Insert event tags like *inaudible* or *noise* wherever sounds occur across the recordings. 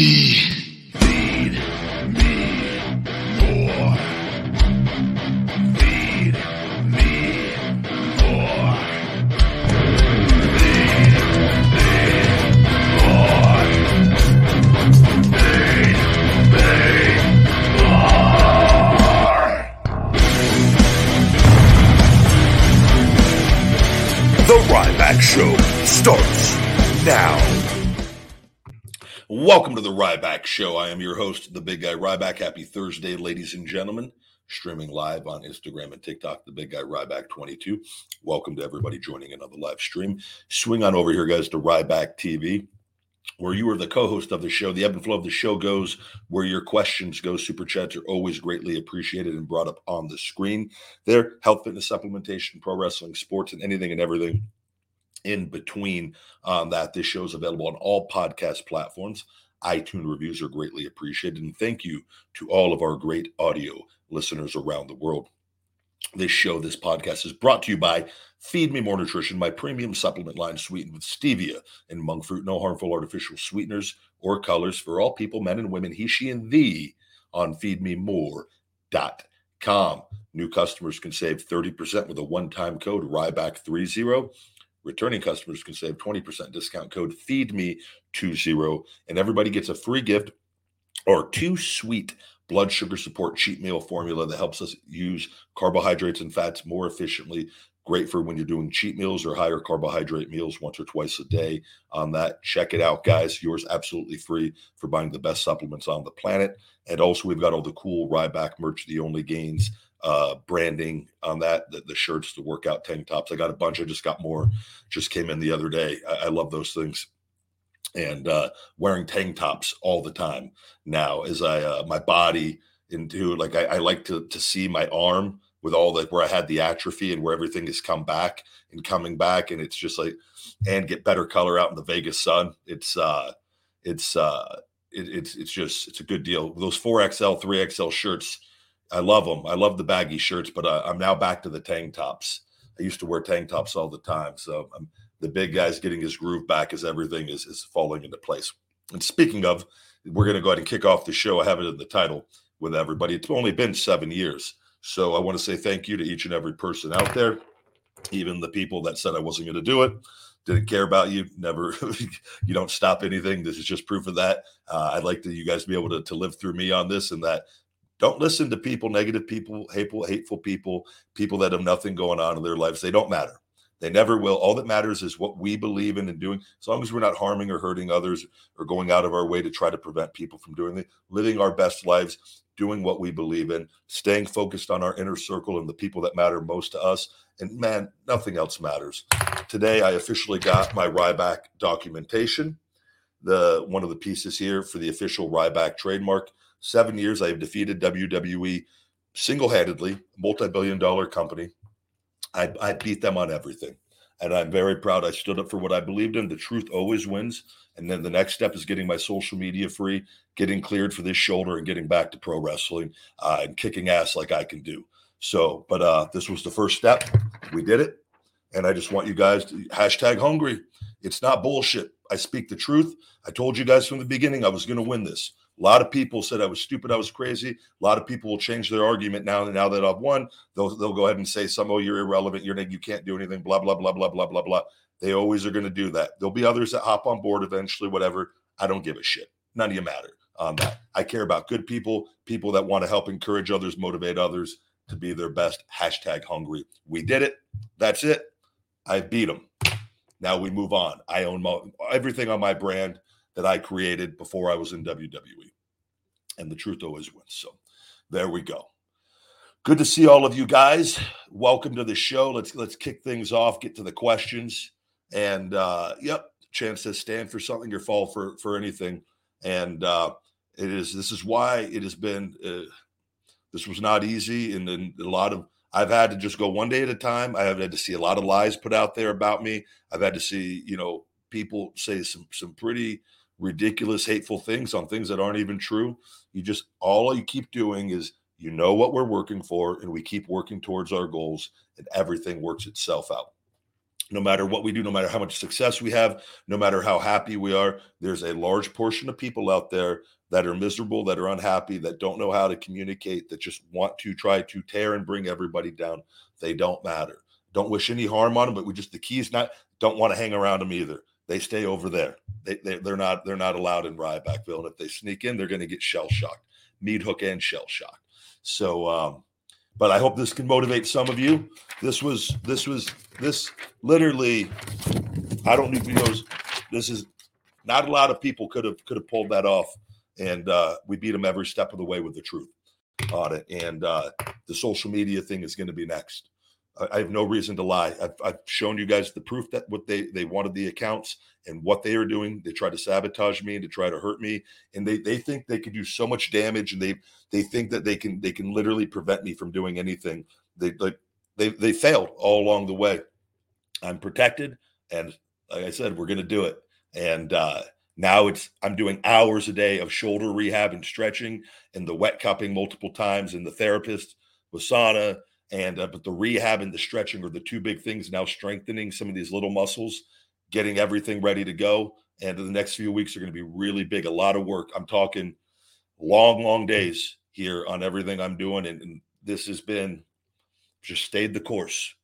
me. Welcome to the Ryback Show. I am your host, the Big Guy Ryback. Happy Thursday, ladies and gentlemen. Streaming live on Instagram and TikTok, the Big Guy Ryback 22. Welcome to everybody joining another live stream. Swing on over here, guys, to Ryback TV, where you are the co-host of the show. The ebb and flow of the show goes where your questions go. Super chats are always greatly appreciated and brought up on the screen. There, health, fitness, supplementation, pro wrestling, sports, and anything and everything in between um, that. This show is available on all podcast platforms. iTunes reviews are greatly appreciated. And thank you to all of our great audio listeners around the world. This show, this podcast is brought to you by Feed Me More Nutrition, my premium supplement line sweetened with stevia and monk fruit, no harmful artificial sweeteners or colors for all people, men and women, he, she, and thee on feedmemore.com. New customers can save 30% with a one-time code RYBACK30. Returning customers can save 20% discount code FEEDME20 and everybody gets a free gift or two sweet blood sugar support cheat meal formula that helps us use carbohydrates and fats more efficiently. Great for when you're doing cheat meals or higher carbohydrate meals once or twice a day. On that, check it out, guys. Yours absolutely free for buying the best supplements on the planet. And also, we've got all the cool Ryback merch, the only gains uh branding on that the, the shirts the workout tank tops. I got a bunch. I just got more. Just came in the other day. I, I love those things. And uh wearing tank tops all the time now as i uh my body into like I, I like to to see my arm with all the where i had the atrophy and where everything has come back and coming back. And it's just like and get better color out in the vegas sun. It's uh it's uh it, it's it's just it's a good deal. Those 4xl 3xl shirts I love them. I love the baggy shirts, but uh, I'm now back to the tank tops. I used to wear tank tops all the time, so I'm the big guy's getting his groove back as everything is is falling into place. And speaking of, we're going to go ahead and kick off the show. I have it in the title with everybody. It's only been seven years, so I want to say thank you to each and every person out there, even the people that said I wasn't going to do it didn't care about you never *laughs* you don't stop anything this is just proof of that uh, i'd like to you guys to be able to, to live through me on this and that don't listen to people, negative people, hateful, hateful people, people that have nothing going on in their lives. They don't matter. They never will. All that matters is what we believe in and doing. As long as we're not harming or hurting others or going out of our way to try to prevent people from doing it, living our best lives, doing what we believe in, staying focused on our inner circle and the people that matter most to us. And man, nothing else matters. Today, I officially got my Ryback documentation. The one of the pieces here for the official Ryback trademark seven years, I have defeated WWE single handedly, multi billion dollar company. I, I beat them on everything. And I'm very proud. I stood up for what I believed in. The truth always wins. And then the next step is getting my social media free, getting cleared for this shoulder, and getting back to pro wrestling uh, and kicking ass like I can do. So, but uh, this was the first step. We did it. And I just want you guys to hashtag hungry. It's not bullshit. I speak the truth. I told you guys from the beginning I was going to win this A lot of people said I was stupid, I was crazy. A lot of people will change their argument now. Now that I've won, they'll they'll go ahead and say some, oh, you're irrelevant, you're you can't do anything, blah blah blah blah blah blah blah. They always are going to do that. There'll be others that hop on board eventually, whatever. I don't give a shit. None of you matter on that. I care about good people, people that want to help encourage others, motivate others to be their best. Hashtag hungry. We did it. That's it. I beat them. Now we move on. I own everything on my brand that I created before I was in WWE. And the truth always wins. So there we go. Good to see all of you guys. Welcome to the show. Let's let's kick things off, get to the questions. And uh yep, chance to stand for something or fall for for anything. And uh it is this is why it has been uh, this was not easy and, and a lot of I've had to just go one day at a time. I have had to see a lot of lies put out there about me. I've had to see, you know, people say some some pretty ridiculous, hateful things on things that aren't even true. You just all you keep doing is you know what we're working for, and we keep working towards our goals, and everything works itself out. No matter what we do, no matter how much success we have, no matter how happy we are, there's a large portion of people out there that are miserable, that are unhappy, that don't know how to communicate, that just want to try to tear and bring everybody down. They don't matter. Don't wish any harm on them, but we just the key is not don't want to hang around them either they stay over there. They, they they're not they're not allowed in Rybackville, and if they sneak in, they're going to get shell shocked, meat hook and shell shocked. So, um, but I hope this can motivate some of you. This was this was this literally. I don't need videos. This is not a lot of people could have could have pulled that off, and uh, we beat them every step of the way with the truth on it. And uh, the social media thing is going to be next. I have no reason to lie. I've, I've, shown you guys the proof that what they they wanted the accounts and what they are doing. They try to sabotage me and to try to hurt me, and they they think they can do so much damage, and they they think that they can they can literally prevent me from doing anything. They like they they failed all along the way. I'm protected, and like I said, we're to do it. And uh, now it's I'm doing hours a day of shoulder rehab and stretching, and the wet cupping multiple times, and the therapist, Wasana and uh, but the rehab and the stretching are the two big things now strengthening some of these little muscles, getting everything ready to go. And the next few weeks are going to be really big, a lot of work. I'm talking long, long days here on everything I'm doing. And, and this has been just stayed the course.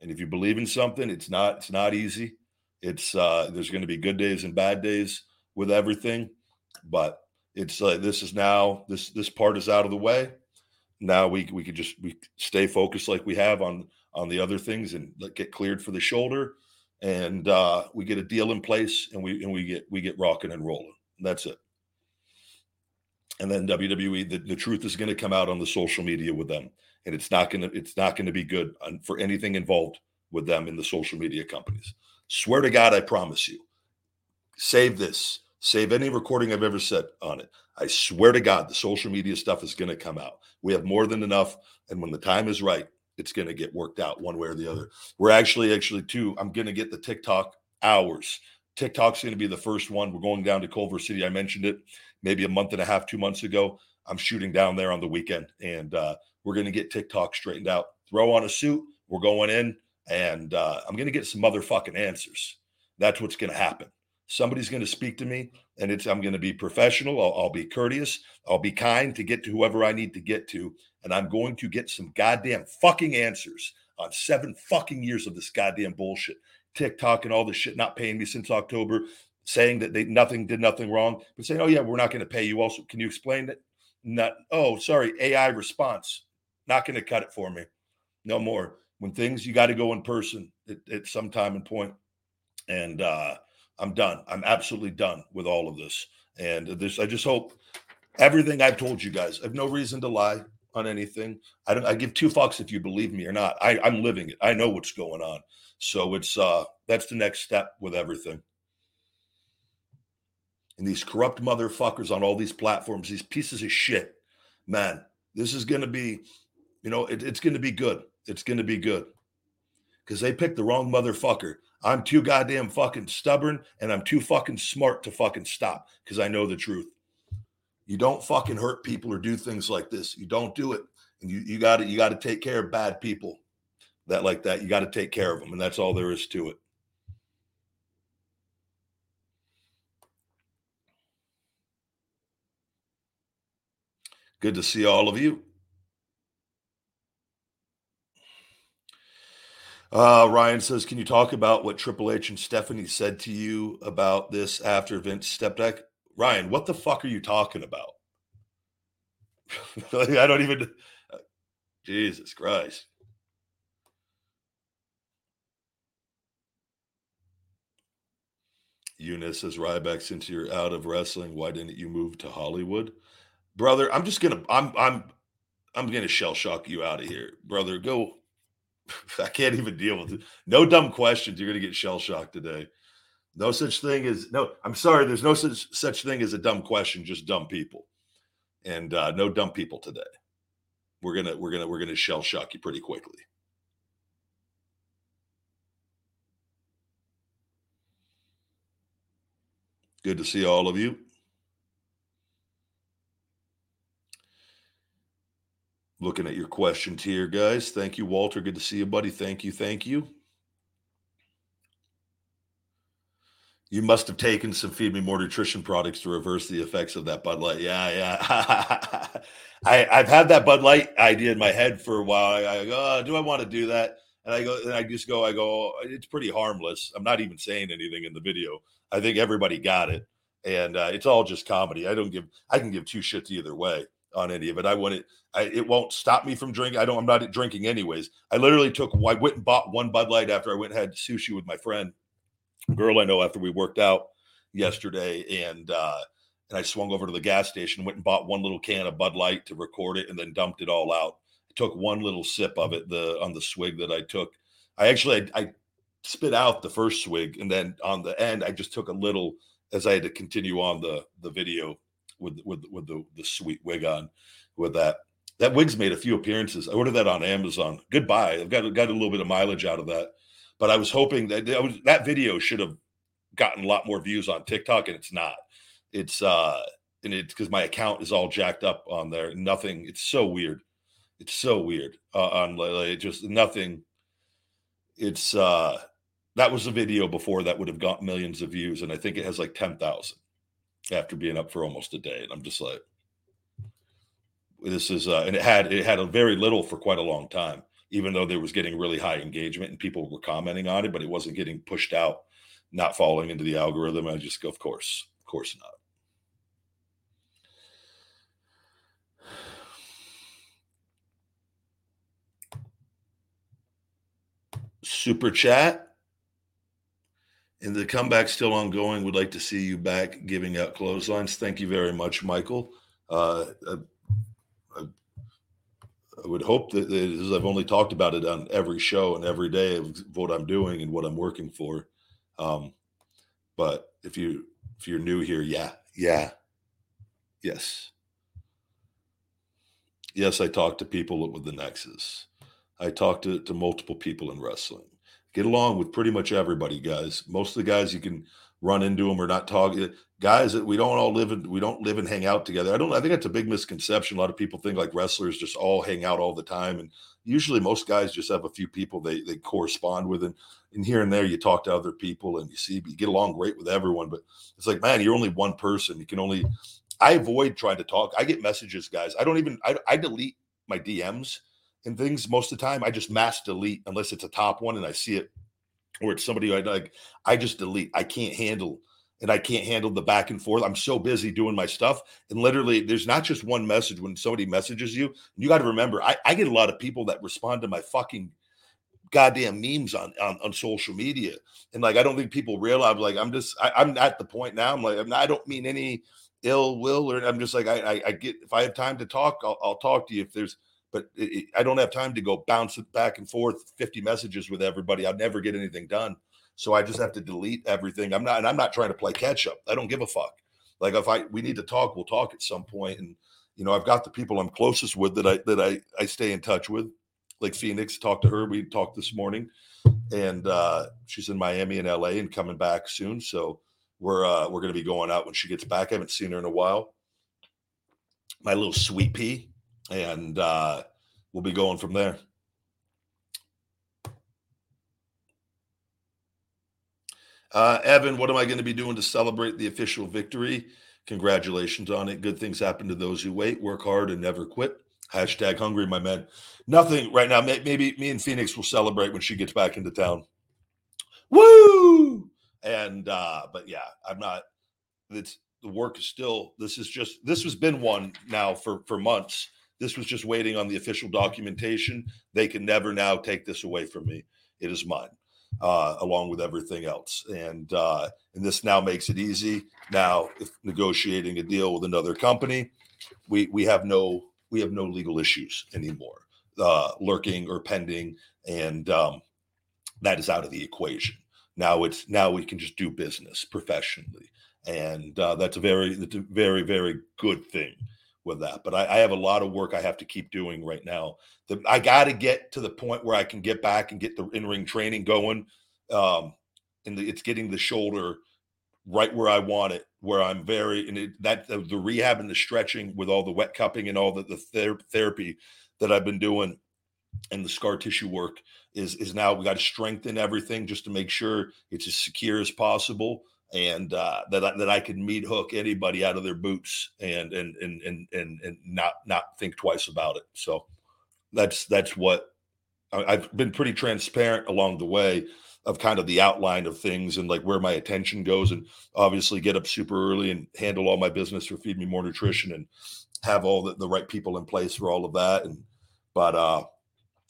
And if you believe in something, it's not it's not easy. It's uh there's going to be good days and bad days with everything, but it's uh, this is now this this part is out of the way now we we could just we stay focused like we have on on the other things and get cleared for the shoulder. And uh, we get a deal in place and we and we get we get rocking and rolling. That's it. And then wwe the, the truth is going to come out on the social media with them. And it's not going to it's not going to be good for anything involved with them in the social media companies. Swear to god i promise you. Save this. Save any recording i've ever said on it. I swear to God, the social media stuff is going to come out. We have more than enough. And when the time is right, it's going to get worked out one way or the other. We're actually, actually, too, I'm going to get the TikTok hours. TikTok's going to be the first one. We're going down to Culver City. I mentioned it maybe a month and a half, two months ago. I'm shooting down there on the weekend and uh, we're going to get TikTok straightened out. Throw on a suit. We're going in and uh, I'm going to get some motherfucking answers. That's what's going to happen. Somebody's going to speak to me and it's I'm going to be professional. I'll, I'll, be courteous. I'll be kind to get to whoever I need to get to, and I'm going to get some goddamn fucking answers on seven fucking years of this goddamn bullshit. TikTok and all this shit not paying me since October, saying that they nothing did nothing wrong, but saying, "Oh yeah, we're not going to pay you." Also, can you explain that? Not. Oh, sorry, AI response. Not going to cut it for me. No more. When things you got to go in person at, at some time and point, and uh I'm done. I'm absolutely done with all of this. And this, I just hope everything I've told you guys, I have no reason to lie on anything. I don't, I give two fucks if you believe me or not. I, I'm living it. I know what's going on. So it's, uh, that's the next step with everything. And these corrupt motherfuckers on all these platforms, these pieces of shit, man, this is going to be, you know, it, it's going to be good. It's going to be good because they picked the wrong motherfucker. I'm too goddamn fucking stubborn and I'm too fucking smart to fucking stop because I know the truth. You don't fucking hurt people or do things like this. You don't do it. And you you got to you got to take care of bad people that like that. You got to take care of them and that's all there is to it. Good to see all of you. Uh, Ryan says, "Can you talk about what Triple H and Stephanie said to you about this after Vince stepped back?" Ryan, what the fuck are you talking about? *laughs* I don't even. Jesus Christ. Eunice says, Ryback, since you're out of wrestling, why didn't you move to Hollywood? Brother, I'm just gonna I'm I'm I'm gonna shell shock you out of here. Brother, go. *laughs* I can't even deal with it. No dumb questions. You're gonna get shell shocked today. No such thing as no, I'm sorry, there's no such such thing as a dumb question, just dumb people. And uh, no dumb people today. We're gonna we're gonna we're gonna shell shock you pretty quickly. Good to see all of you. Looking at your questions here, guys. Thank you, Walter. Good to see you, buddy. Thank you. Thank you. You must have taken some Feed Me More nutrition products to reverse the effects of that Bud Light. Yeah, yeah. *laughs* I, I've had that Bud Light idea in my head for a while. I, I go, oh, do I want to do that? And I go, and I just go, I go, it's pretty harmless. I'm not even saying anything in the video. I think everybody got it, and uh, it's all just comedy. I don't give, I can give two shits either way on any of it. I wouldn't. I, it won't stop me from drinking. I don't. I'm not drinking anyways. I literally took. I went and bought one Bud Light after I went and had sushi with my friend, girl I know after we worked out yesterday, and uh, and I swung over to the gas station, went and bought one little can of Bud Light to record it, and then dumped it all out. I took one little sip of it the on the swig that I took. I actually I, I spit out the first swig, and then on the end I just took a little as I had to continue on the the video with with with the the sweet wig on with that. That wig's made a few appearances. I ordered that on Amazon. Goodbye. I've got got a little bit of mileage out of that, but I was hoping that that, was, that video should have gotten a lot more views on TikTok, and it's not. It's uh, and it's because my account is all jacked up on there. Nothing. It's so weird. It's so weird. Uh, on like, just nothing. It's uh, that was a video before that would have got millions of views, and I think it has like ten thousand after being up for almost a day. And I'm just like, this is uh, and it had it had a very little for quite a long time, even though there was getting really high engagement and people were commenting on it, but it wasn't getting pushed out, not falling into the algorithm. I just go, of course, of course not. Super chat. And the comeback still ongoing. We'd like to see you back giving out clotheslines. Thank you very much, Michael. Uh, I, I, I, would hope that as I've only talked about it on every show and every day of what I'm doing and what I'm working for. Um, but if you if you're new here, yeah, yeah, yes, yes, I talk to people with the Nexus. I talk to, to multiple people in wrestling get along with pretty much everybody, guys. Most of the guys you can run into them or not talk. Eh, guys that we don't all live in, we don't live and hang out together. I don't. I think that's a big misconception. A lot of people think like wrestlers just all hang out all the time, and usually most guys just have a few people they they correspond with, and and here and there you talk to other people and you see you get along great with everyone. But it's like, man, you're only one person. You can only. I avoid trying to talk. I get messages, guys. I don't even. I, I delete my DMs and things most of the time i just mass delete unless it's a top one and i see it or it's somebody i like i just delete. I can't handle and i can't handle the back and forth. I'm so busy doing my stuff and literally there's not just one message when somebody messages you. You got to remember I, I get a lot of people that respond to my fucking goddamn memes on, on, on social media. And like i don't think people realize like i'm just I, am at the point now i'm like I'm not, i don't mean any ill will or i'm just like I, I, I get if i have time to talk I'll, I'll talk to you. If there's but it, I don't have time to go bounce it back and forth 50 messages with everybody. I'd never get anything done. So I just have to delete everything. I'm not, and I'm not trying to play catch up. I don't give a fuck. Like if I, we need to talk, we'll talk at some point. And, you know, I've got the people I'm closest with that I, that I, I stay in touch with, like Phoenix, talked to her. We talked this morning and uh, she's in Miami and LA and coming back soon. So we're, uh, we're going to be going out when she gets back. I haven't seen her in a while. My little sweet pea and uh, we'll be going from there. Uh, Evan, what am I going to be doing to celebrate the official victory? Congratulations on it. Good things happen to those who wait. Work hard and never quit. Hashtag hungry, my man. Nothing right now. Maybe me and Phoenix will celebrate when she gets back into town. Woo! And uh, but yeah, I'm not. It's the work is still. This is just. This has been one now for for months. This was just waiting on the official documentation. They can never now take this away from me. It is mine uh, along with everything else. And uh, and this now makes it easy. Now, if negotiating a deal with another company, we we have no we have no legal issues anymore, uh, lurking or pending, and um, that is out of the equation. Now it's now we can just do business professionally, and uh, that's a very that's a very very good thing with that. But I, I, have a lot of work I have to keep doing right now. The, I got to get to the point where I can get back and get the in ring training going. Um, and the, it's getting the shoulder right where I want it, where I'm very and it, that the, the, rehab and the stretching with all the wet cupping and all the, the ther- therapy that I've been doing and the scar tissue work is is now we got to strengthen everything just to make sure it's as secure as possible and uh, that I, that I could meat hook anybody out of their boots and and and and and, and not not think twice about it. So that's that's what I've been pretty transparent along the way of kind of the outline of things and like where my attention goes and obviously get up super early and handle all my business for feed me more nutrition and have all the, the right people in place for all of that and but uh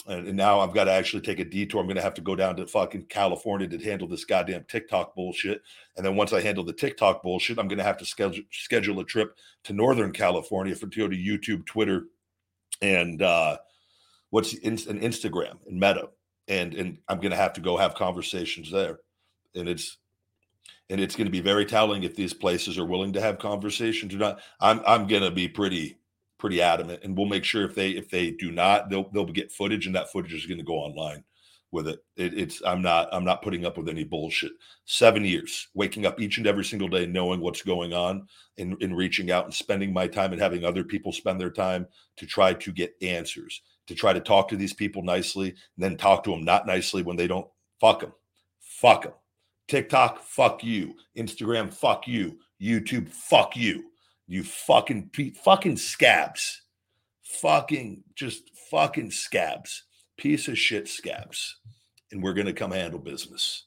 and, now I've got to actually take a detour. I'm going to have to go down to fucking California to handle this goddamn TikTok bullshit. And then once I handle the TikTok bullshit, I'm going to have to schedule schedule a trip to Northern California for to go to YouTube, Twitter, and uh, what's in, Instagram and Meta, and and I'm going to have to go have conversations there. And it's and it's going to be very telling if these places are willing to have conversations or not. I'm I'm going to be pretty pretty adamant, and we'll make sure if they if they do not, they'll they'll get footage, and that footage is going to go online with it. it. It's I'm not I'm not putting up with any bullshit. Seven years, waking up each and every single day, knowing what's going on, and in reaching out and spending my time and having other people spend their time to try to get answers, to try to talk to these people nicely, and then talk to them not nicely when they don't. Fuck them, fuck them. TikTok, fuck you. Instagram, fuck you. YouTube, fuck you. You fucking fucking scabs. Fucking just fucking scabs. Piece of shit scabs. And we're going to come handle business.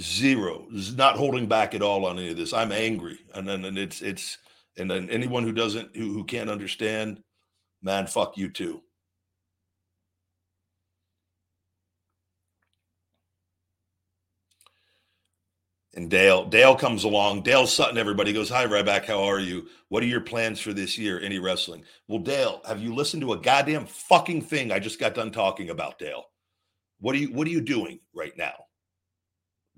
Zero. Is not holding back at all on any of this. I'm angry. And then and it's it's and then anyone who doesn't who, who can't understand, man, fuck you too. And Dale, Dale comes along. Dale Sutton, everybody goes, Hi, Ryback. How are you? What are your plans for this year? Any wrestling? Well, Dale, have you listened to a goddamn fucking thing I just got done talking about, Dale? What are you what are you doing right now?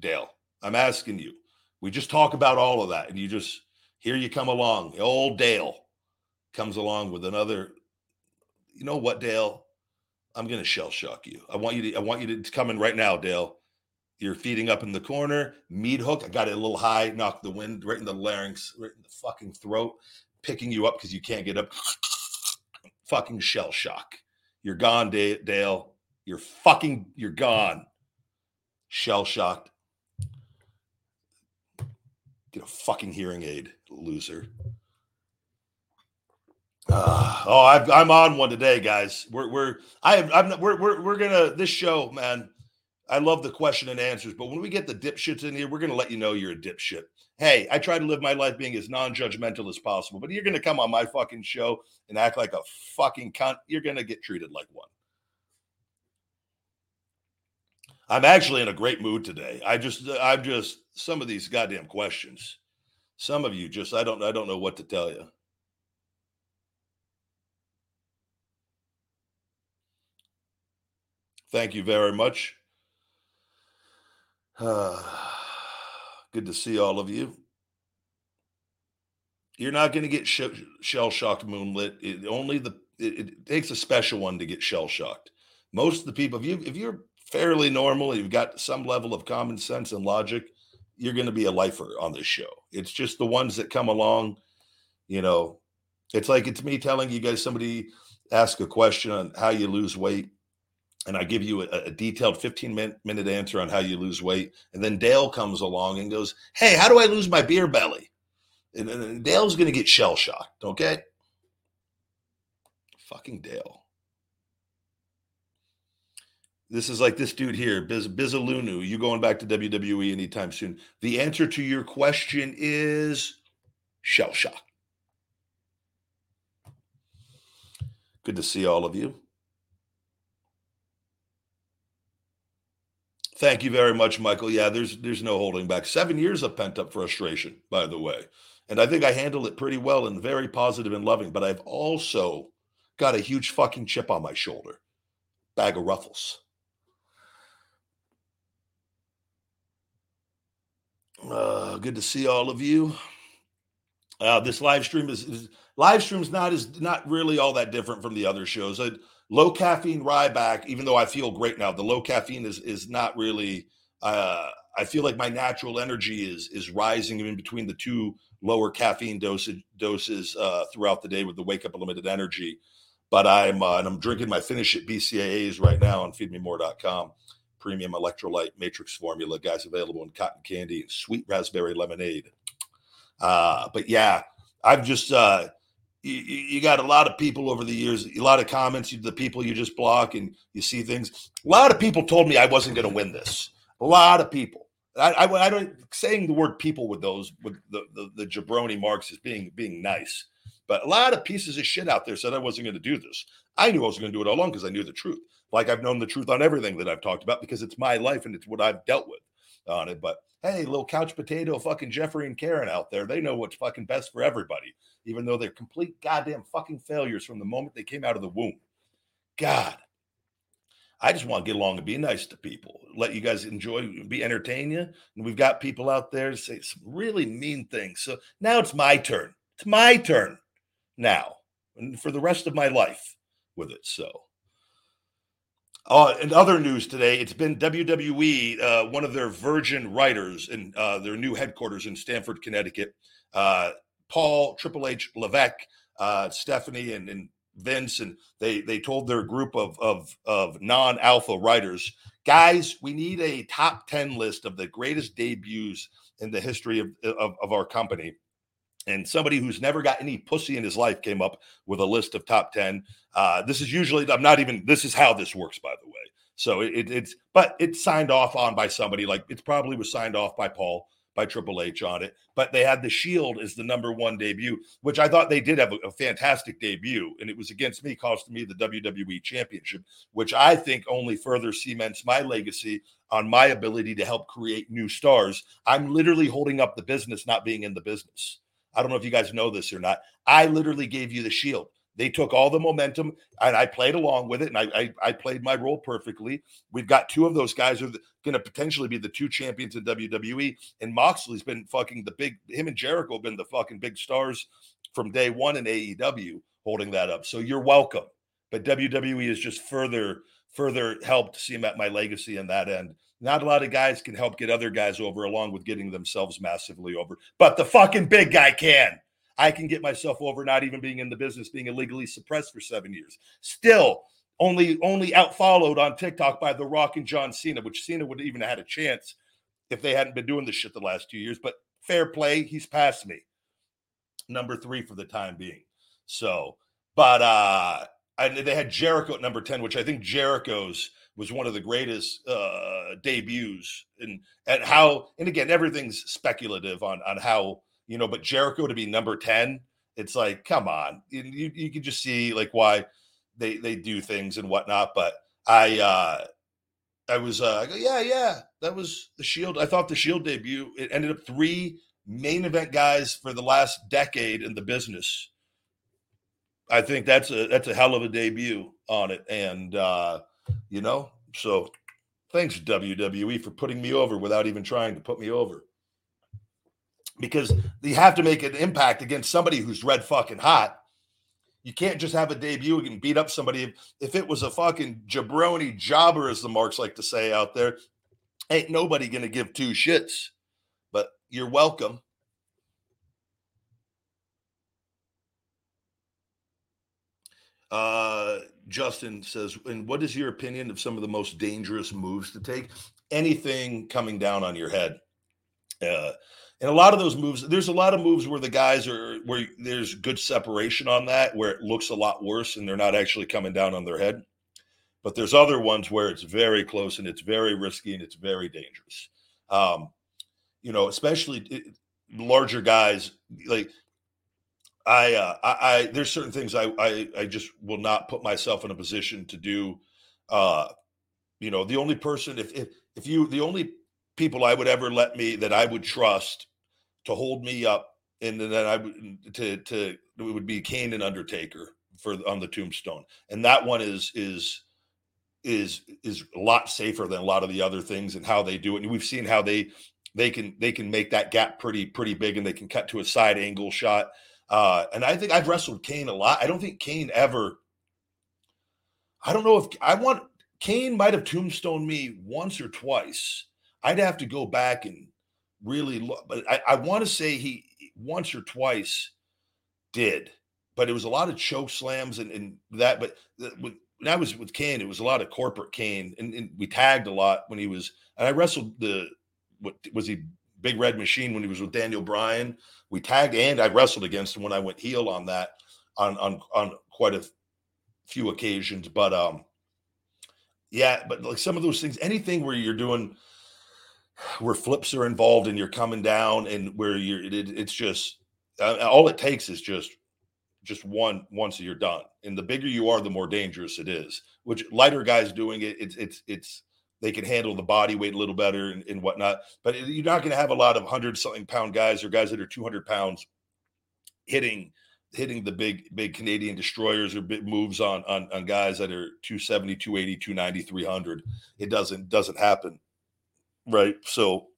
Dale, I'm asking you. We just talk about all of that, and you just here you come along. Old Dale comes along with another. You know what, Dale? I'm gonna shell shock you. I want you to I want you to come in right now, Dale you're feeding up in the corner, meat hook. I got it a little high, knocked the wind right in the larynx, right in the fucking throat, picking you up because you can't get up. fucking shell shock. You're gone, Dale. You're fucking, you're gone. Shell shocked. Get a fucking hearing aid, loser. Uh, oh, i am on one today, guys. We're we're I have I'm we're we're we're gonna this show, man. I love the question and answers, but when we get the dipshits in here, we're going to let you know you're a dipshit. Hey, I try to live my life being as non judgmental as possible, but you're going to come on my fucking show and act like a fucking cunt. You're going to get treated like one. I'm actually in a great mood today. I just, I'm just, some of these goddamn questions. Some of you just, I don't, I don't know what to tell you. Thank you very much. *sighs* Good to see all of you. You're not going to get sh- shell shocked moonlit. It, only the it, it, takes a special one to get shell shocked. Most of the people, if you if you're fairly normal, you've got some level of common sense and logic, you're going to be a lifer on this show. It's just the ones that come along, you know. It's like it's me telling you guys somebody ask a question on how you lose weight and I give you a, a detailed 15 minute, minute answer on how you lose weight. And then Dale comes along and goes, Hey, how do I lose my beer belly? And, and Dale's going to get shell shocked. Okay. Fucking Dale. This is like this dude here, Biz, Bizalunu. You going back to WWE anytime soon? The answer to your question is shell shock. Good to see all of you. Thank you very much, Michael. Yeah, there's there's no holding back. Seven years of pent up frustration, by the way, and I think I handled it pretty well and very positive and loving. But I've also got a huge fucking chip on my shoulder, bag of ruffles. Uh, good to see all of you. Uh, this live stream is, is live stream's not is not really all that different from the other shows. I, low caffeine Ryback, even though I feel great now, the low caffeine is is not really. Uh, I feel like my natural energy is is rising in between the two lower caffeine dosage doses uh, throughout the day with the wake up limited energy. But I'm uh, and I'm drinking my finish it BCAAs right now on feedmemore.com. Premium electrolyte matrix formula, guys, available in cotton candy and sweet raspberry lemonade. Uh, but yeah, I've just uh, you, you, got a lot of people over the years, a lot of comments, the people you just block and you see things. A lot of people told me I wasn't going to win this. A lot of people. I, I, I, don't saying the word people with those with the, the, the jabroni marks is being being nice, but a lot of pieces of shit out there said I wasn't going to do this. I knew I was going to do it all along because I knew the truth. Like I've known the truth on everything that I've talked about because it's my life and it's what I've dealt with on it. But hey, little couch potato fucking Jeffrey and Karen out there, they know what's fucking best for everybody, even though they're complete goddamn fucking failures from the moment they came out of the womb. God, I just want to get along and be nice to people, let you guys enjoy, be entertain you. And we've got people out there say some really mean things. So now it's my turn. It's my turn now and for the rest of my life with it. So uh, in other news today, it's been WWE, uh, one of their Virgin writers in uh, their new headquarters in Stamford, Connecticut. Uh, Paul Triple H Levesque, uh, Stephanie, and, and, Vince, and they they told their group of of, of non alpha writers, guys, we need a top ten list of the greatest debuts in the history of, of, of our company and somebody who's never got any pussy in his life came up with a list of top 10 uh, this is usually i'm not even this is how this works by the way. So it, it's but it's signed off on by somebody like it probably was signed off by paul by triple h on it but they had the shield as the number one debut which i thought they did have a, a fantastic debut and it was against me costing me the wwe championship which i think only further cements my legacy on my ability to help create new stars. I'm literally holding up the business not being in the business I don't know if you guys know this or not. I literally gave you the shield. They took all the momentum and I played along with it and I, I, I played my role perfectly. We've got two of those guys who are going to potentially be the two champions in WWE. And Moxley's been fucking the big, him and Jericho have been the fucking big stars from day one in AEW holding that up. So you're welcome. But WWE has just further, further helped cement my legacy in that end. Not a lot of guys can help get other guys over along with getting themselves massively over, but the fucking big guy can. I can get myself over not even being in the business, being illegally suppressed for seven years. Still, only only out followed on TikTok by The Rock and John Cena, which Cena would even have had a chance if they hadn't been doing this shit the last two years. But fair play, he's past me. Number three for the time being. So, but uh and they had Jericho at number 10, which I think Jericho's was one of the greatest uh, debuts and and how and again everything's speculative on on how you know but Jericho to be number 10 it's like come on you you can just see like why they they do things and whatnot but I uh I was uh I go, yeah yeah that was the Shield. I thought the Shield debut it ended up three main event guys for the last decade in the business. I think that's a that's a hell of a debut on it and uh you know? So thanks, WWE, for putting me over without even trying to put me over. Because you have to make an impact against somebody who's red fucking hot. You can't just have a debut and beat up somebody. If it was a fucking jabroni jobber, as the marks like to say out there, ain't nobody going to give two shits. But you're welcome. Uh, Justin says, and what is your opinion of some of the most dangerous moves to take? Anything coming down on your head. Uh, and a lot of those moves, there's a lot of moves where the guys are where there's good separation on that, where it looks a lot worse and they're not actually coming down on their head. But there's other ones where it's very close and it's very risky and it's very dangerous. Um, you know, especially it, larger guys like I, uh, I, I, there's certain things I, I, I just will not put myself in a position to do. Uh, you know, the only person, if, if, if you, the only people I would ever let me that I would trust to hold me up, and then I would to to it would be Kane and Undertaker for on the tombstone, and that one is is is is a lot safer than a lot of the other things and how they do it. And we've seen how they they can they can make that gap pretty pretty big, and they can cut to a side angle shot. Uh, and I think I've wrestled Kane a lot. I don't think Kane ever. I don't know if I want Kane might have tombstone me once or twice. I'd have to go back and really look, but I, I want to say he once or twice did, but it was a lot of choke slams and, and that. But when, I was with Kane, it was a lot of corporate Kane, and, and we tagged a lot when he was. And I wrestled the what was he Big Red Machine when he was with Daniel Bryan. We tagged and I wrestled against him when I went heel on that on on on quite a few occasions. But um, yeah, but like some of those things, anything where you're doing where flips are involved and you're coming down and where you're it, it's just uh, all it takes is just just one once you're done and the bigger you are the more dangerous it is which lighter guys doing it it's it's it's they can handle the body weight a little better and, and whatnot. But you're not going to have a lot of hundred something pound guys or guys that are 200 pounds hitting hitting the big big Canadian destroyers or big moves on on, on guys that are 270, 280, 290, 300. It doesn't doesn't happen, right? So,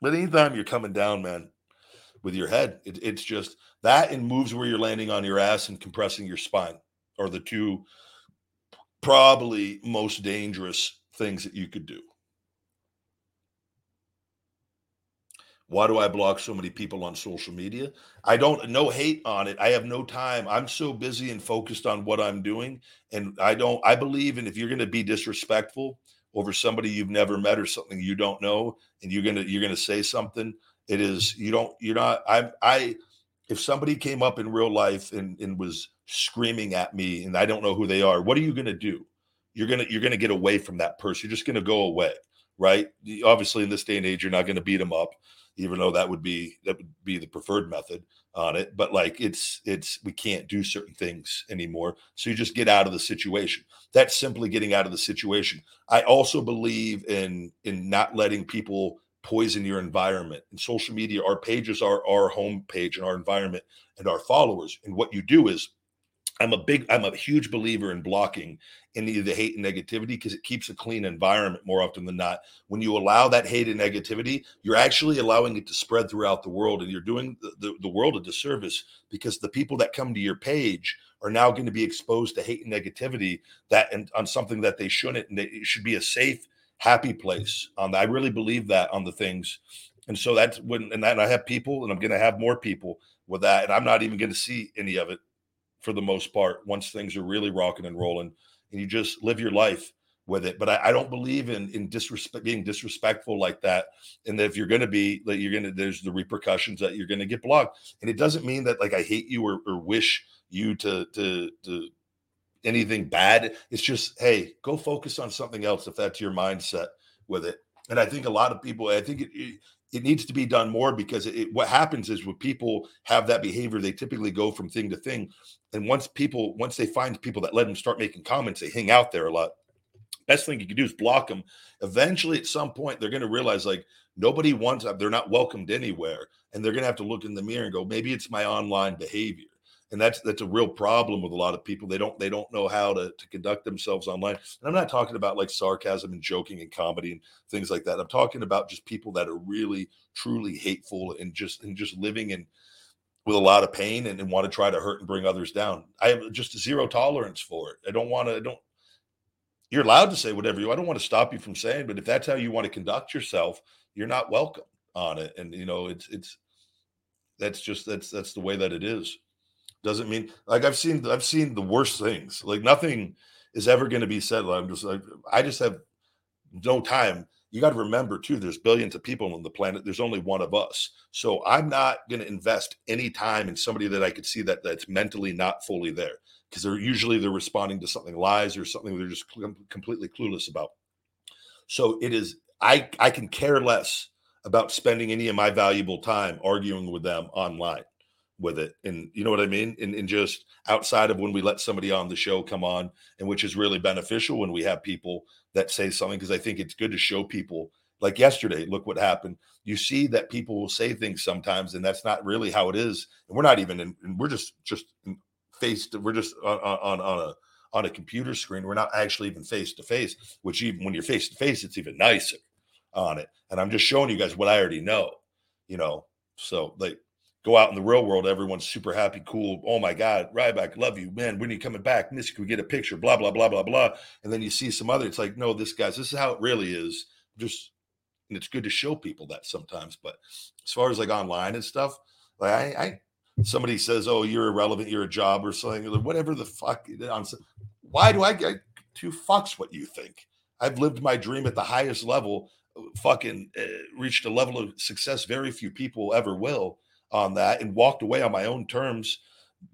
but anytime you're coming down, man, with your head, it, it's just that and moves where you're landing on your ass and compressing your spine are the two probably most dangerous things that you could do. Why do I block so many people on social media? I don't no hate on it. I have no time. I'm so busy and focused on what I'm doing and I don't I believe in if you're going to be disrespectful over somebody you've never met or something you don't know and you're going to you're going to say something, it is you don't you're not I I if somebody came up in real life and and was screaming at me and I don't know who they are, what are you going to do? You're gonna you're gonna get away from that person. You're just gonna go away, right? Obviously, in this day and age, you're not gonna beat them up, even though that would be that would be the preferred method on it. But like it's it's we can't do certain things anymore. So you just get out of the situation. That's simply getting out of the situation. I also believe in in not letting people poison your environment. And social media, our pages are our home page and our environment and our followers. And what you do is I'm a big, I'm a huge believer in blocking any of the hate and negativity because it keeps a clean environment more often than not. When you allow that hate and negativity, you're actually allowing it to spread throughout the world and you're doing the, the, the world a disservice because the people that come to your page are now going to be exposed to hate and negativity that and on something that they shouldn't and it should be a safe, happy place. Um, I really believe that on the things. And so that's when, and that I have people and I'm going to have more people with that. And I'm not even going to see any of it for the most part once things are really rocking and rolling and you just live your life with it. But I, I don't believe in in disrespect being disrespectful like that. And that if you're going to be like you're going to there's the repercussions that you're going to get blocked. And it doesn't mean that like I hate you or, or wish you to to to anything bad. It's just hey, go focus on something else if that's your mindset with it. And I think a lot of people, I think it, it needs to be done more because it, what happens is when people have that behavior, they typically go from thing to thing. And once people, once they find people that let them start making comments, they hang out there a lot. Best thing you can do is block them. Eventually, at some point, they're going to realize like nobody wants, they're not welcomed anywhere. And they're going to have to look in the mirror and go, maybe it's my online behavior and that's that's a real problem with a lot of people. They don't they don't know how to, to conduct themselves online. And i'm not talking about like sarcasm and joking and comedy and things like that. I'm talking about just people that are really truly hateful and just and just living in with a lot of pain and, and want to try to hurt and bring others down. I have just zero tolerance for it. I don't want to i don't you're allowed to say whatever you i don't want to stop you from saying but if that's how you want to conduct yourself you're not welcome on it. And you know it's it's that's just that's that's the way that it is Doesn't mean like I've seen I've seen the worst things. Like nothing is ever going to be said. I'm just like I just have no time. You got to remember too, there's billions of people on the planet. There's only one of us. So I'm not going to invest any time in somebody that I could see that that's mentally not fully there because they're usually they're responding to something lies or something they're just completely clueless about. So it is I I can care less about spending any of my valuable time arguing with them online with it. And you know what I mean? And, and just outside of when we let somebody on the show come on, and which is really beneficial when we have people that say something, because I think it's good to show people. Like yesterday, look what happened. You see that people will say things sometimes, and that's not really how it is. And we're not even in, and we're just just faced, we're just on, on, on a on a computer screen. We're not actually even face to face, which even when you're face to face, it's even nicer on it. And I'm just showing you guys what I already know, you know. So like go out in the real world, everyone's super happy, cool. Oh my God, Ryback, love you, man. When are you coming back? Miss, can we get a picture? Blah blah blah blah blah. And then you see some other. It's like, no, this guy's. This is how it really is. Just, and it's good to show people that sometimes. But as far as like online and stuff, like I, I somebody says, "Oh, you're irrelevant. You're a job or something." Or whatever the fuck. Why do I get two fucks what you think? I've lived my dream at the highest level. Fucking uh, reached a level of success very few people ever will on that, and walked away on my own terms.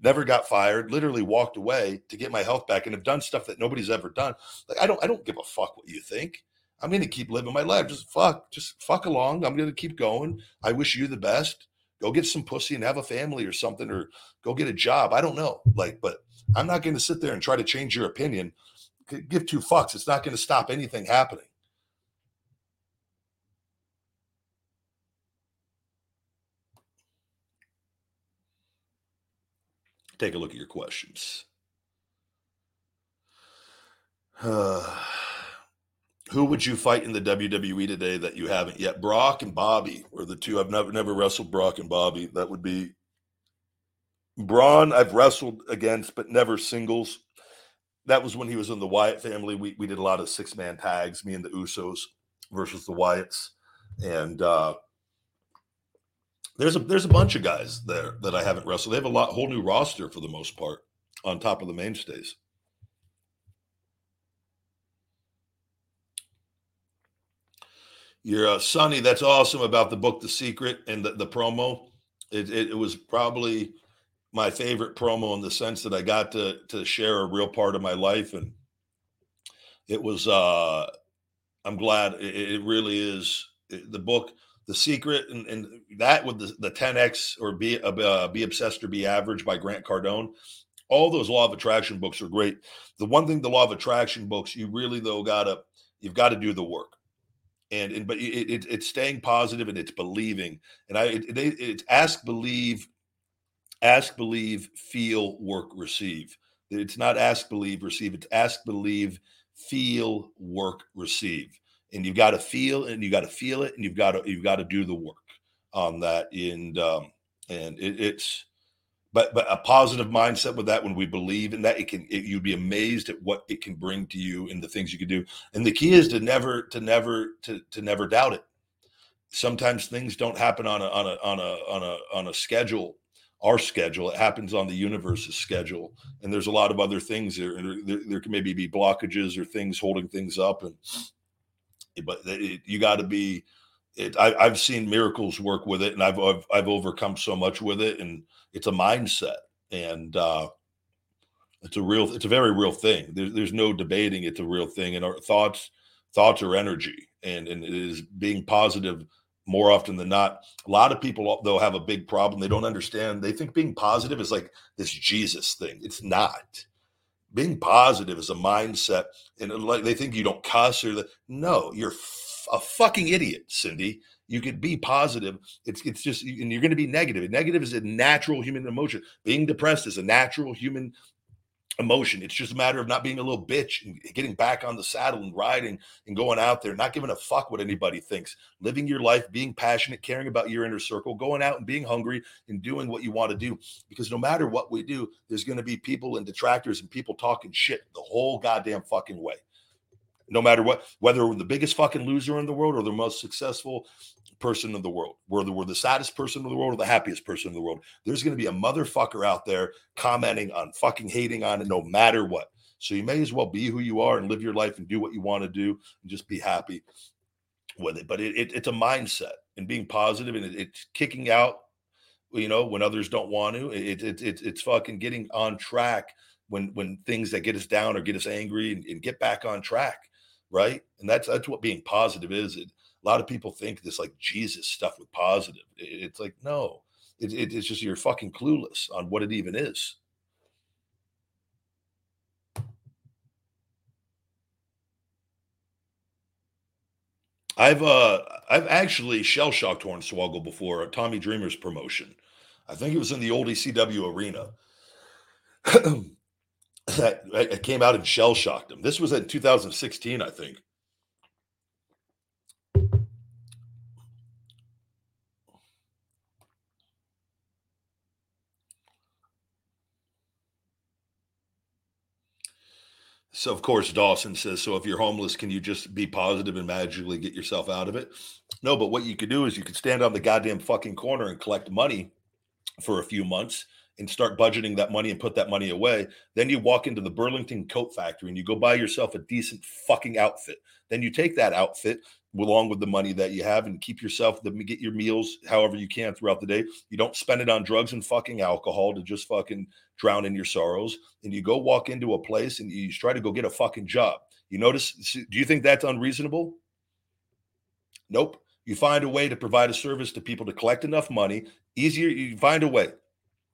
Never got fired. Literally walked away to get my health back, and have done stuff that nobody's ever done. Like I don't, I don't give a fuck what you think. I'm going to keep living my life. Just fuck, just fuck along. I'm going to keep going. I wish you the best go get some pussy and have a family or something or go get a job i don't know like but i'm not going to sit there and try to change your opinion give two fucks it's not going to stop anything happening take a look at your questions uh, *sighs* who would you fight in the WWE today that you haven't yet? Brock and Bobby were the two. I've never never wrestled Brock and Bobby. That would be Braun. I've wrestled against, but never singles. That was when he was in the Wyatt family. We we did a lot of six man tags, me and the Usos versus the Wyatts, and uh, there's a there's a bunch of guys there that I haven't wrestled. They have a lot whole new roster for the most part on top of the mainstays. You're uh, Sonny. That's awesome about the book, The Secret, and the, the promo. It, it, it, was probably my favorite promo in the sense that I got to to share a real part of my life, and it was. uh I'm glad it, it really is the book, The Secret, and, and that with the, the 10x or be uh, be obsessed or be average by Grant Cardone. All those law of attraction books are great. The one thing, the law of attraction books, you really though gotta you've got to do the work and, and but it, it, it's staying positive and it's believing and i it, it, it's ask believe ask believe feel work receive it's not ask believe receive it's ask believe feel work receive and you've got to feel and you've got to feel it and you've got to you've got to do the work on that and um and it, it's but but a positive mindset with that when we believe in that it can it, you'd be amazed at what it can bring to you and the things you can do and the key is to never to never to to never doubt it. Sometimes things don't happen on a on a on a on a on a schedule our schedule it happens on the universe's schedule and there's a lot of other things there there, there can maybe be blockages or things holding things up and but it, you got to be it, I, have seen miracles work with it, and I've, I've, I've overcome so much with it, and it's a mindset, and uh, it's a real, it's a very real thing. There's there's no debating it's a real thing, and our thoughts thoughts are energy, and and it is being positive more often than not. A lot of people though have a big problem. They don't understand. They think being positive is like this Jesus thing. It's not. Being positive is a mindset, and uh, like they think you don't cuss or the no, you're a fucking idiot, Cindy. You could be positive. It's it's just and you're going to be negative. Negative is a natural human emotion. Being depressed is a natural human emotion. It's just a matter of not being a little bitch and getting back on the saddle and riding and going out there, not giving a fuck what anybody thinks, living your life, being passionate, caring about your inner circle, going out and being hungry and doing what you want to do. Because no matter what we do, there's going to be people and detractors and people talking shit the whole goddamn fucking way no matter what, whether we're the biggest fucking loser in the world or the most successful person in the world, whether we're the saddest person in the world or the happiest person in the world, there's going to be a motherfucker out there commenting on fucking hating on it no matter what. So you may as well be who you are and live your life and do what you want to do and just be happy with it. But it, it, it's a mindset and being positive and it, it's kicking out, you know, when others don't want to. It, it, it, it's fucking getting on track when when things that get us down or get us angry and, and get back on track, right? And that's that's what being positive is. It, a lot of people think this like Jesus stuff with positive. It's like no, it, it's just you're fucking clueless on what it even is. I've uh I've actually shell shocked Hornswoggle before Tommy Dreamer's promotion. I think it was in the old ECW arena. *clears throat* that I came out and shell shocked him. This was in 2016, I think. So of course Dawson says, so if you're homeless, can you just be positive and magically get yourself out of it? No, but what you could do is you could stand on the goddamn fucking corner and collect money for a few months and start budgeting that money and put that money away. Then you walk into the Burlington coat factory and you go buy yourself a decent fucking outfit. Then you take that outfit along with the money that you have and keep yourself to get your meals however you can throughout the day. You don't spend it on drugs and fucking alcohol to just fucking drown in your sorrows. And you go walk into a place and you try to go get a fucking job. You notice, do you think that's unreasonable? Nope. You find a way to provide a service to people to collect enough money. Easier, you find a way.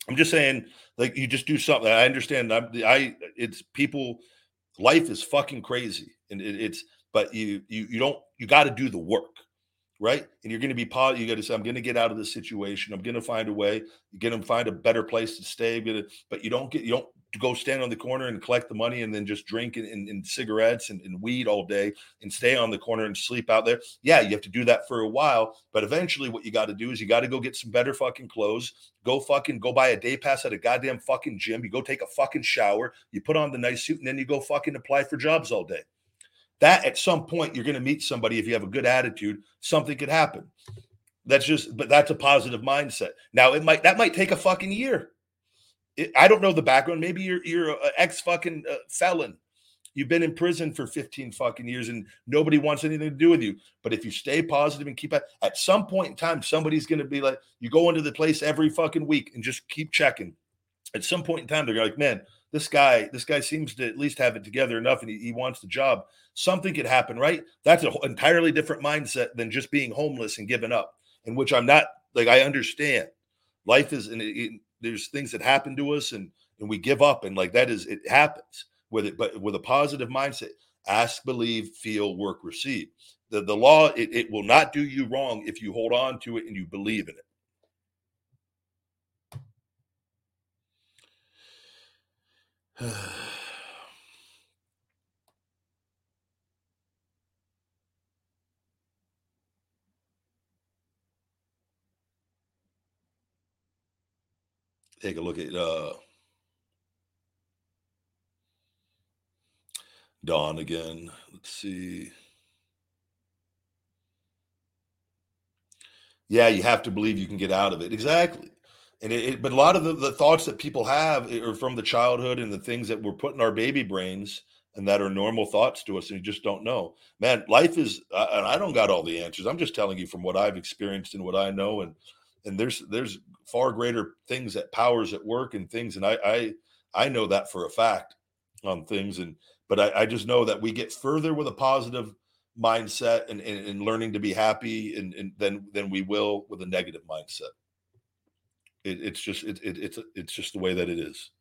I'm just saying, like you just do something. I understand. I, I it's people. Life is fucking crazy, and it, it's but you you you don't you got to do the work, right? And you're going to be positive. You got to say, I'm going to get out of this situation. I'm going to find a way. You're going to find a better place to stay. Gonna, but you don't get you don't to go stand on the corner and collect the money and then just drink and, and, and cigarettes and, and, weed all day and stay on the corner and sleep out there. Yeah, you have to do that for a while, but eventually what you got to do is you got to go get some better fucking clothes. Go fucking go buy a day pass at a goddamn fucking gym. You go take a fucking shower. You put on the nice suit and then you go fucking apply for jobs all day. That at some point you're going to meet somebody if you have a good attitude, something could happen. That's just, but that's a positive mindset. Now it might that might take a fucking year I don't know the background. Maybe you're you're an ex fucking uh, felon. You've been in prison for 15 fucking years and nobody wants anything to do with you. But if you stay positive and keep at at some point in time, somebody's going to be like, you go into the place every fucking week and just keep checking. At some point in time, they're like, man, this guy, this guy seems to at least have it together enough and he, he wants the job. Something could happen, right? That's an entirely different mindset than just being homeless and giving up, in which I'm not like, I understand. Life is, and it, there's things that happen to us and and we give up and like that is it happens with it but with a positive mindset ask believe feel work receive. The, the law it, it will not do you wrong if you hold on to it and you believe in it *sighs* take a look at uh, Dawn again. Let's see. Yeah, you have to believe you can get out of it. Exactly. And it, it, but a lot of the, the thoughts that people have are from the childhood and the things that we're put in our baby brains and that are normal thoughts to us and you just don't know man life is and i don't got all the answers i'm just telling you from what i've experienced and what i know and and there's there's far greater things that powers at work and things and i i i know that for a fact on things and but i, I just know that we get further with a positive mindset and, and, and learning to be happy and, and then than we will with a negative mindset. It, it's just it, it, it's it's just the way that it is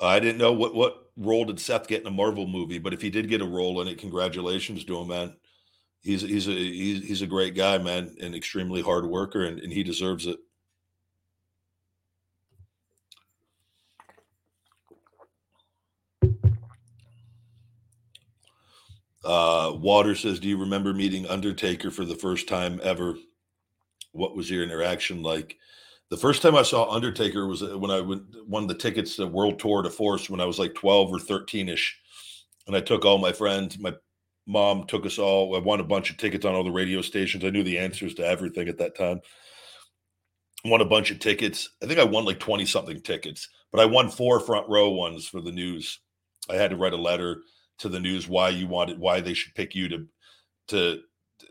I didn't know what what role did Seth get in a Marvel movie, but if he did get a role in it, congratulations to him, man. He's he's a he's, he's a great guy, man, and extremely hard worker, and, and he deserves it. Uh, Water says, "Do you remember meeting Undertaker for the first time ever? What was your interaction like?" The first time I saw Undertaker was uh, when I went, won the tickets to World Tour de Force when I was like 12 or 13 ish. And I took all my friends. My mom took us all. I won a bunch of tickets on all the radio stations. I knew the answers to everything at that time. Won a bunch of tickets. I think I won like 20 something tickets, but I won four front row ones for the news. I had to write a letter to the news why you wanted, why they should pick you to, to,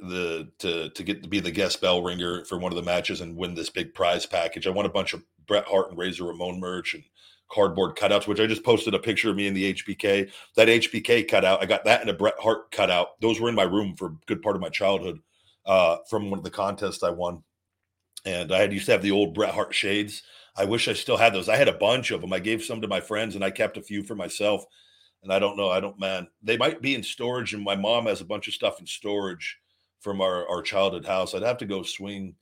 the to to get to be the guest bell ringer for one of the matches and win this big prize package. I won a bunch of Bret Hart and Razor Ramon merch and cardboard cutouts, which I just posted a picture of me in the HBK. That HBK cutout, I got that and a Bret Hart cutout. Those were in my room for a good part of my childhood uh, from one of the contests I won. And I had used to have the old Bret Hart shades. I wish I still had those. I had a bunch of them. I gave some to my friends and I kept a few for myself. And I don't know. I don't, man, they might be in storage. And my mom has a bunch of stuff in storage from our, our childhood house. I'd have to go swing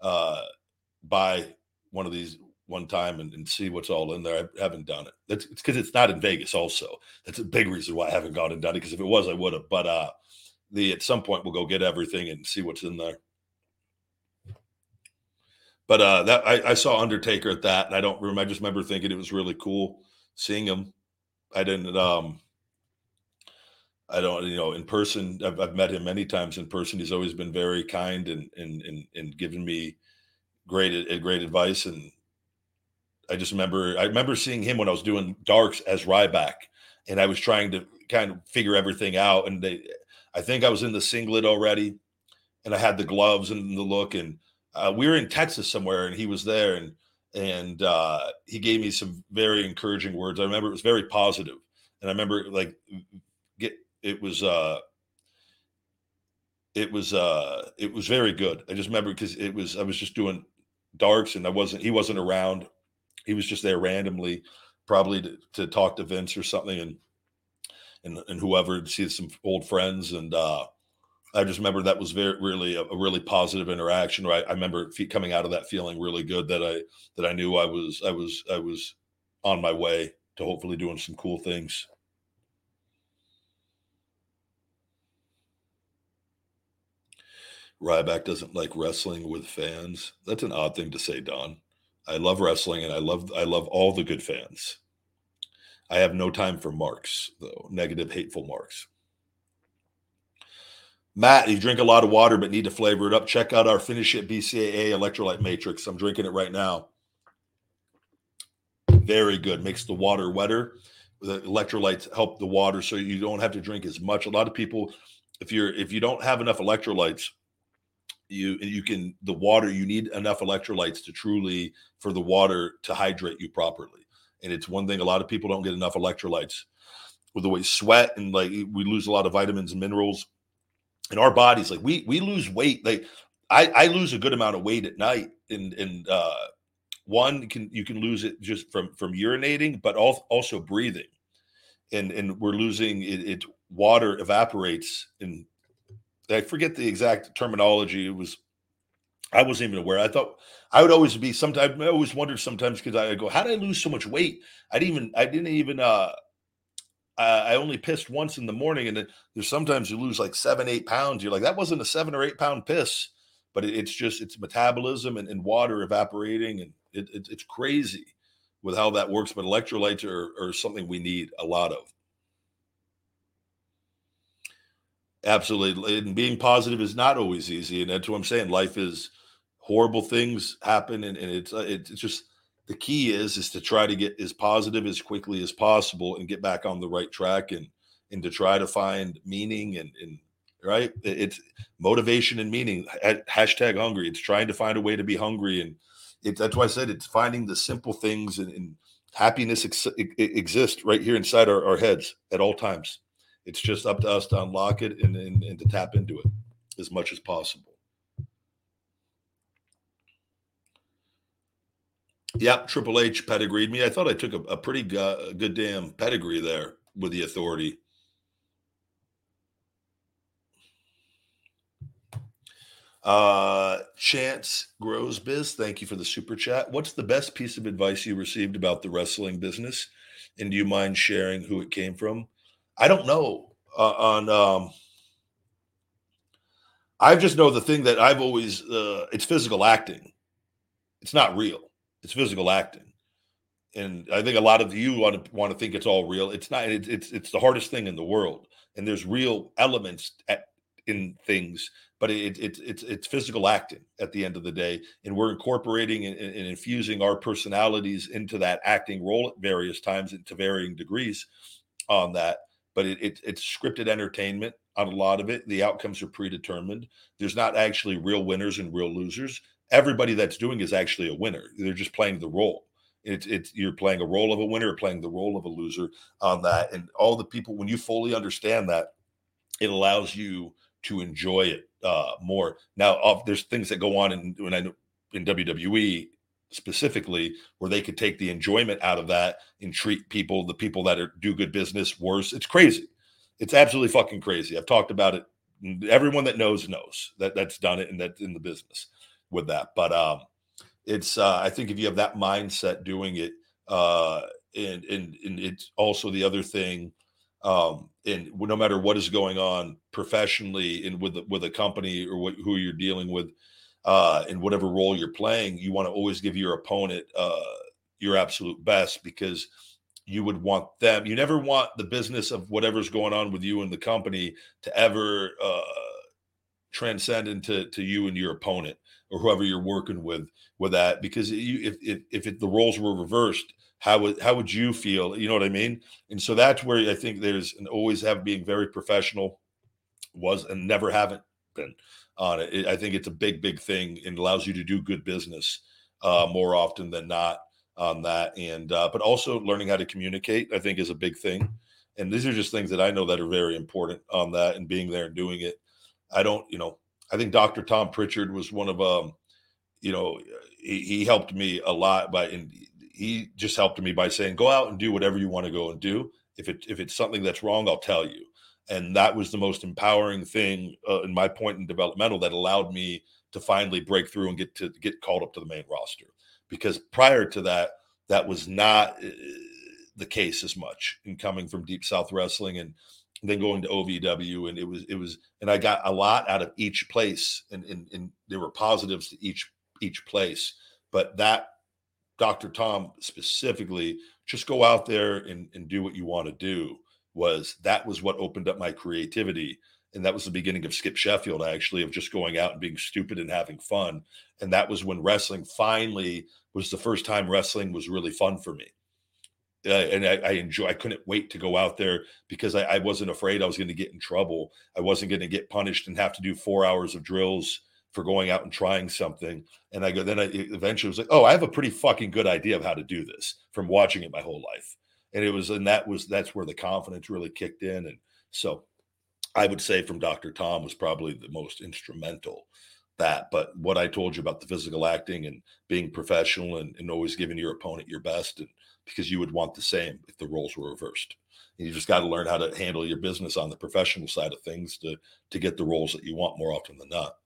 uh, by one of these one time and, and, see what's all in there. I haven't done it. That's, it's because it's not in Vegas. Also, that's a big reason why I haven't gone and done it. Because if it was, I would have. But uh, the at some point we'll go get everything and see what's in there. But uh, that I, I saw Undertaker at that, and I don't remember. I just remember thinking it was really cool seeing him. I didn't. Um, I don't, you know, in person, I've, I've, met him many times in person. He's always been very kind and and and, and given me great great advice. And I just remember, I remember seeing him when I was doing darks as Ryback, and I was trying to kind of figure everything out. And they, I think I was in the singlet already, and I had the gloves and the look. And uh, we were in Texas somewhere, and he was there, and and uh, he gave me some very encouraging words. I remember it was very positive, and I remember like it was uh it was uh it was very good. I just remember because it was I was just doing darks and I wasn't he wasn't around. He was just there randomly, probably to, to talk to Vince or something and and and whoever see some old friends and uh I just remember that was very really a, a really positive interaction. Right, I remember coming out of that feeling really good that I that I knew I was I was I was on my way to hopefully doing some cool things. Ryback doesn't like wrestling with fans. That's an odd thing to say, Don. I love wrestling and I love I love all the good fans. I have no time for marks, though, negative, hateful marks. Matt, you drink a lot of water but need to flavor it up. Check out our Finish It BCAA electrolyte matrix. I'm drinking it right now. Very good. Makes the water wetter. The electrolytes help the water so you don't have to drink as much. A lot of people, if you're if you don't have enough electrolytes, you and you can the water you need enough electrolytes to truly for the water to hydrate you properly. And it's one thing a lot of people don't get enough electrolytes. With the way sweat and like we lose a lot of vitamins and minerals in our bodies. Like we we lose weight. Like i i lose a good amount of weight at night. And and uh one can you can lose it just from from urinating but also breathing. And and we're losing it, it water evaporates and I forget the exact terminology. It was I wasn't even aware. I thought I would always be sometimes I always wondered sometimes because I go, how did I lose so much weight? I didn't even I didn't even uh I only pissed once in the morning, and then there's sometimes you lose like seven, eight pounds. You're like, that wasn't a seven or eight pound piss, but it's just it's metabolism and, and water evaporating, and it, it, it's crazy with how that works. But electrolytes are, are something we need a lot of. Absolutely. And being positive is not always easy. And that's what I'm saying. Life is horrible things happen. And, and it's, uh, it's just the key is, is to try to get as positive as quickly as possible and get back on the right track and, and to try to find meaning and, and right. It's motivation and meaning. Hashtag hungry. It's trying to find a way to be hungry. And it, that's why I said it's finding the simple things and, and happiness ex- exists right here inside our, our heads at all times. It's just up to us to unlock it and, and, and to tap into it as much as possible. Yep, Triple H pedigreed me. I thought I took a, a pretty go- good damn pedigree there with the authority. Uh, Chance Grows Biz, thank you for the super chat. What's the best piece of advice you received about the wrestling business? And do you mind sharing who it came from? I don't know uh, on. Um, I just know the thing that I've always uh, it's physical acting, it's not real. It's physical acting. And I think a lot of you want to want to think it's all real. It's not. It's it's, it's the hardest thing in the world, and there's real elements at, in things, but it, it, it's it's physical acting at the end of the day, and we're incorporating and, and infusing our personalities into that acting role at various times and to varying degrees on that. But it, it, it's scripted entertainment on a lot of it. The outcomes are predetermined. There's not actually real winners and real losers. Everybody that's doing is actually a winner. They're just playing the role. It's it's you're playing a role of a winner, playing the role of a loser on that. And all the people, when you fully understand that, it allows you to enjoy it uh, more. Now, there's things that go on in when I in WWE specifically where they could take the enjoyment out of that and treat people, the people that are, do good business, worse. It's crazy. It's absolutely fucking crazy. I've talked about it. Everyone that knows knows that that's done it and that's in the business with that. But um, it's uh, I think if you have that mindset doing it, uh, and and and it's also the other thing, um, and no matter what is going on professionally and with with a company or what, who you're dealing with, uh, in whatever role you're playing, you want to always give your opponent uh, your absolute best because you would want them. You never want the business of whatever's going on with you and the company to ever uh, transcend into to you and your opponent or whoever you're working with with that because you, if if, if it, the roles were reversed how would how would you feel you know what i mean and so that's where i think there's and always have being very professional was and never haven't been on it. it i think it's a big big thing and allows you to do good business uh, more often than not on that and uh, but also learning how to communicate i think is a big thing and these are just things that i know that are very important on that and being there and doing it i don't you know I think Dr. Tom Prichard was one of um, you know, he, he helped me a lot by and he just helped me by saying, go out and do whatever you want to go and do. If it if it's something that's wrong, I'll tell you. And that was the most empowering thing uh, in my point in developmental that allowed me to finally break through and get to get called up to the main roster. Because prior to that, that was not uh, the case as much in coming from Deep South Wrestling and then going to OVW, and it was it was, and I got a lot out of each place, and and, and there were positives to each each place. But that Dr. Tom specifically, just go out there and, and do what you want to do. Was that was what opened up my creativity, and that was the beginning of Skip Sheffield actually of just going out and being stupid and having fun. And that was when wrestling finally was the first time wrestling was really fun for me uh, and I, I, enjoy. I couldn't wait to go out there because I, I wasn't afraid I was going to get in trouble. I wasn't going to get punished and have to do four hours of drills for going out and trying something. And I go then I eventually was like, oh, I have a pretty fucking good idea of how to do this from watching it my whole life. And it was and that was that's where the confidence really kicked in. And so I would say from Dr. Tom was probably the most instrumental that. But what I told you about the physical acting and being professional and, and always giving your opponent your best and because you would want the same if the roles were reversed. And you just got to learn how to handle your business on the professional side of things to to get the roles that you want more often than not.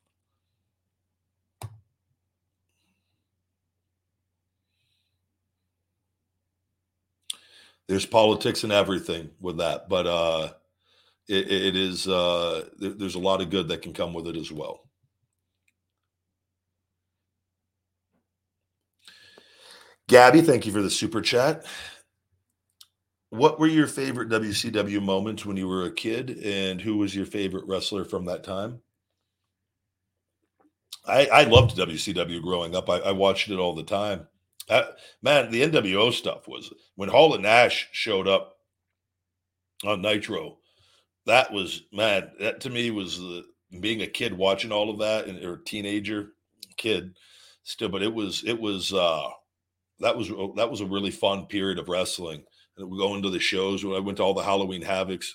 There's politics and everything with that, but uh, it, it is uh, there's a lot of good that can come with it as well. Gabby, thank you for the super chat. What were your favorite WCW moments when you were a kid, and who was your favorite wrestler from that time? I, I loved WCW growing up. I, I watched it all the time. Uh, man, the NWO stuff was when Hall and Nash showed up on Nitro. That was man. That to me was the, being a kid watching all of that, and or a teenager kid still. But it was it was uh that was oh, that was a really fun period of wrestling. And we go into the shows. When I went to all the Halloween Havocs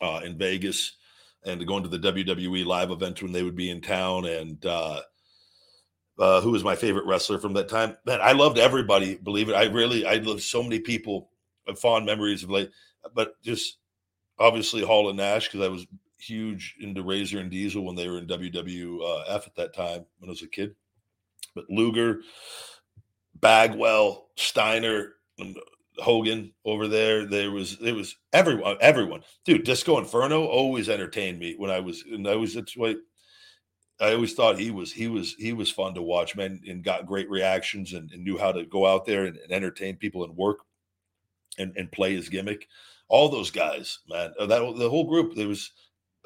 uh, in Vegas, and going to the WWE live events when they would be in town. And uh, uh, who was my favorite wrestler from that time? Man, I loved everybody. Believe it, I really I loved so many people. Fond memories of like, but just obviously Hall and Nash because I was huge into Razor and Diesel when they were in WWF at that time when I was a kid. But Luger, Bagwell, Steiner, Hogan over there. There was it was everyone, everyone. Dude, Disco Inferno always entertained me when I was and I was it's like I always thought he was he was he was fun to watch, man, and got great reactions and, and knew how to go out there and, and, entertain people and work and, and play his gimmick. All those guys, man, uh, that the whole group. There was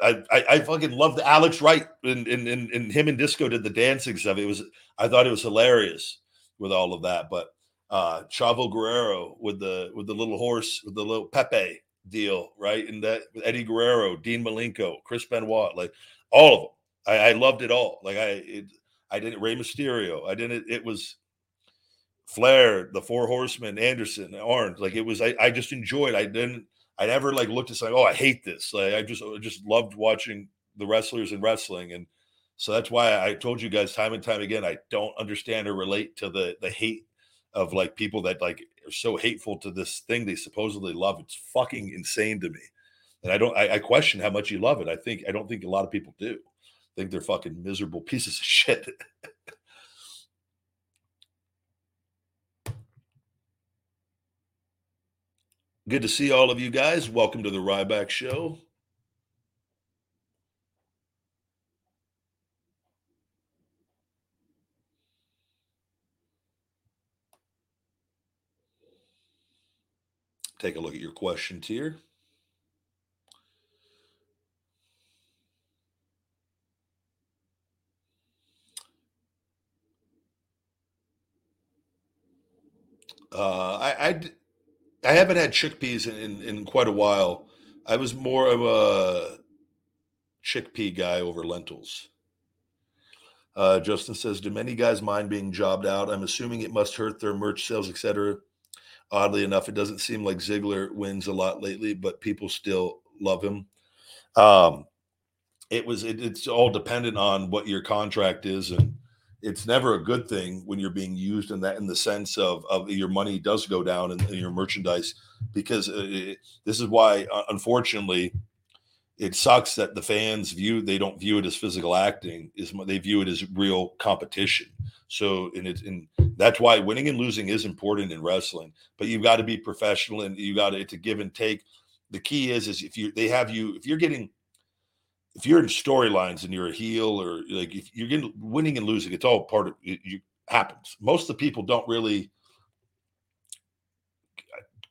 I, I, I fucking loved Alex Wright and, and and and him and Disco did the dancing stuff. It was I thought it was hilarious with all of that. But uh Chavo Guerrero with the with the little horse with the little Pepe deal, right? And that Eddie Guerrero, Dean Malenko, Chris Benoit, like all of them I, I loved it all. Like I, it, I didn't Rey Mysterio. I didn't. It was Flair, the Four Horsemen, Anderson, Orange. Like it was. I, I just enjoyed. I didn't. I never like looked at something. Oh, I hate this. Like I just, I just loved watching the wrestlers and wrestling, and so that's why I told you guys time and time again. I don't understand or relate to the the hate of like people that like are so hateful to this thing they supposedly love. It's fucking insane to me, and I don't. I, I question how much you love it. I think I don't think a lot of people do think they're fucking miserable pieces of shit. *laughs* Good to see all of you guys. Welcome to the Ryback Show. Take a look at your questions here. Uh, I, I, I haven't had chickpeas in, in, in quite a while. I was more of a chickpea guy over lentils. Uh, Justin says, "Do many guys mind being jobbed out? I'm assuming it must hurt their merch sales, etc." Oddly enough, it doesn't seem like Ziggler wins a lot lately, but people still love him. Um, it was it, it's all dependent on what your contract is and it's never a good thing when you're being used in that in the sense of, of your money does go down in your merchandise because uh, it, this is why uh, unfortunately it sucks that the fans view they don't view it as physical acting is they view it as real competition. So and it's and that's why winning and losing is important in wrestling but you've got to be professional and you got to it's a give and take. The key is is if you they have you if you're getting if you're in storylines and you're a heel or like if you're getting winning and losing, it's all part of it. You, happens. Most of the people don't really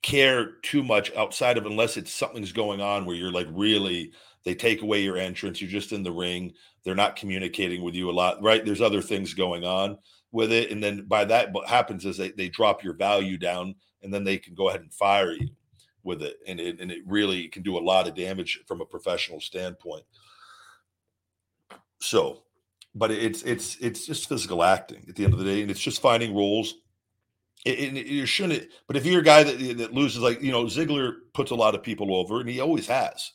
care too much outside of unless it's something's going on where you're like really they take away your entrance you're just in the ring they're not communicating with you a lot right there's other things going on with it and then by that what happens is they, they drop your value down and then they can go ahead and fire you with it and it, and it really can do a lot of damage from a professional standpoint so, but it's it's it's just physical acting at the end of the day, and it's just finding roles. You shouldn't. But if you're a guy that that loses, like you know, Ziggler puts a lot of people over, and he always has.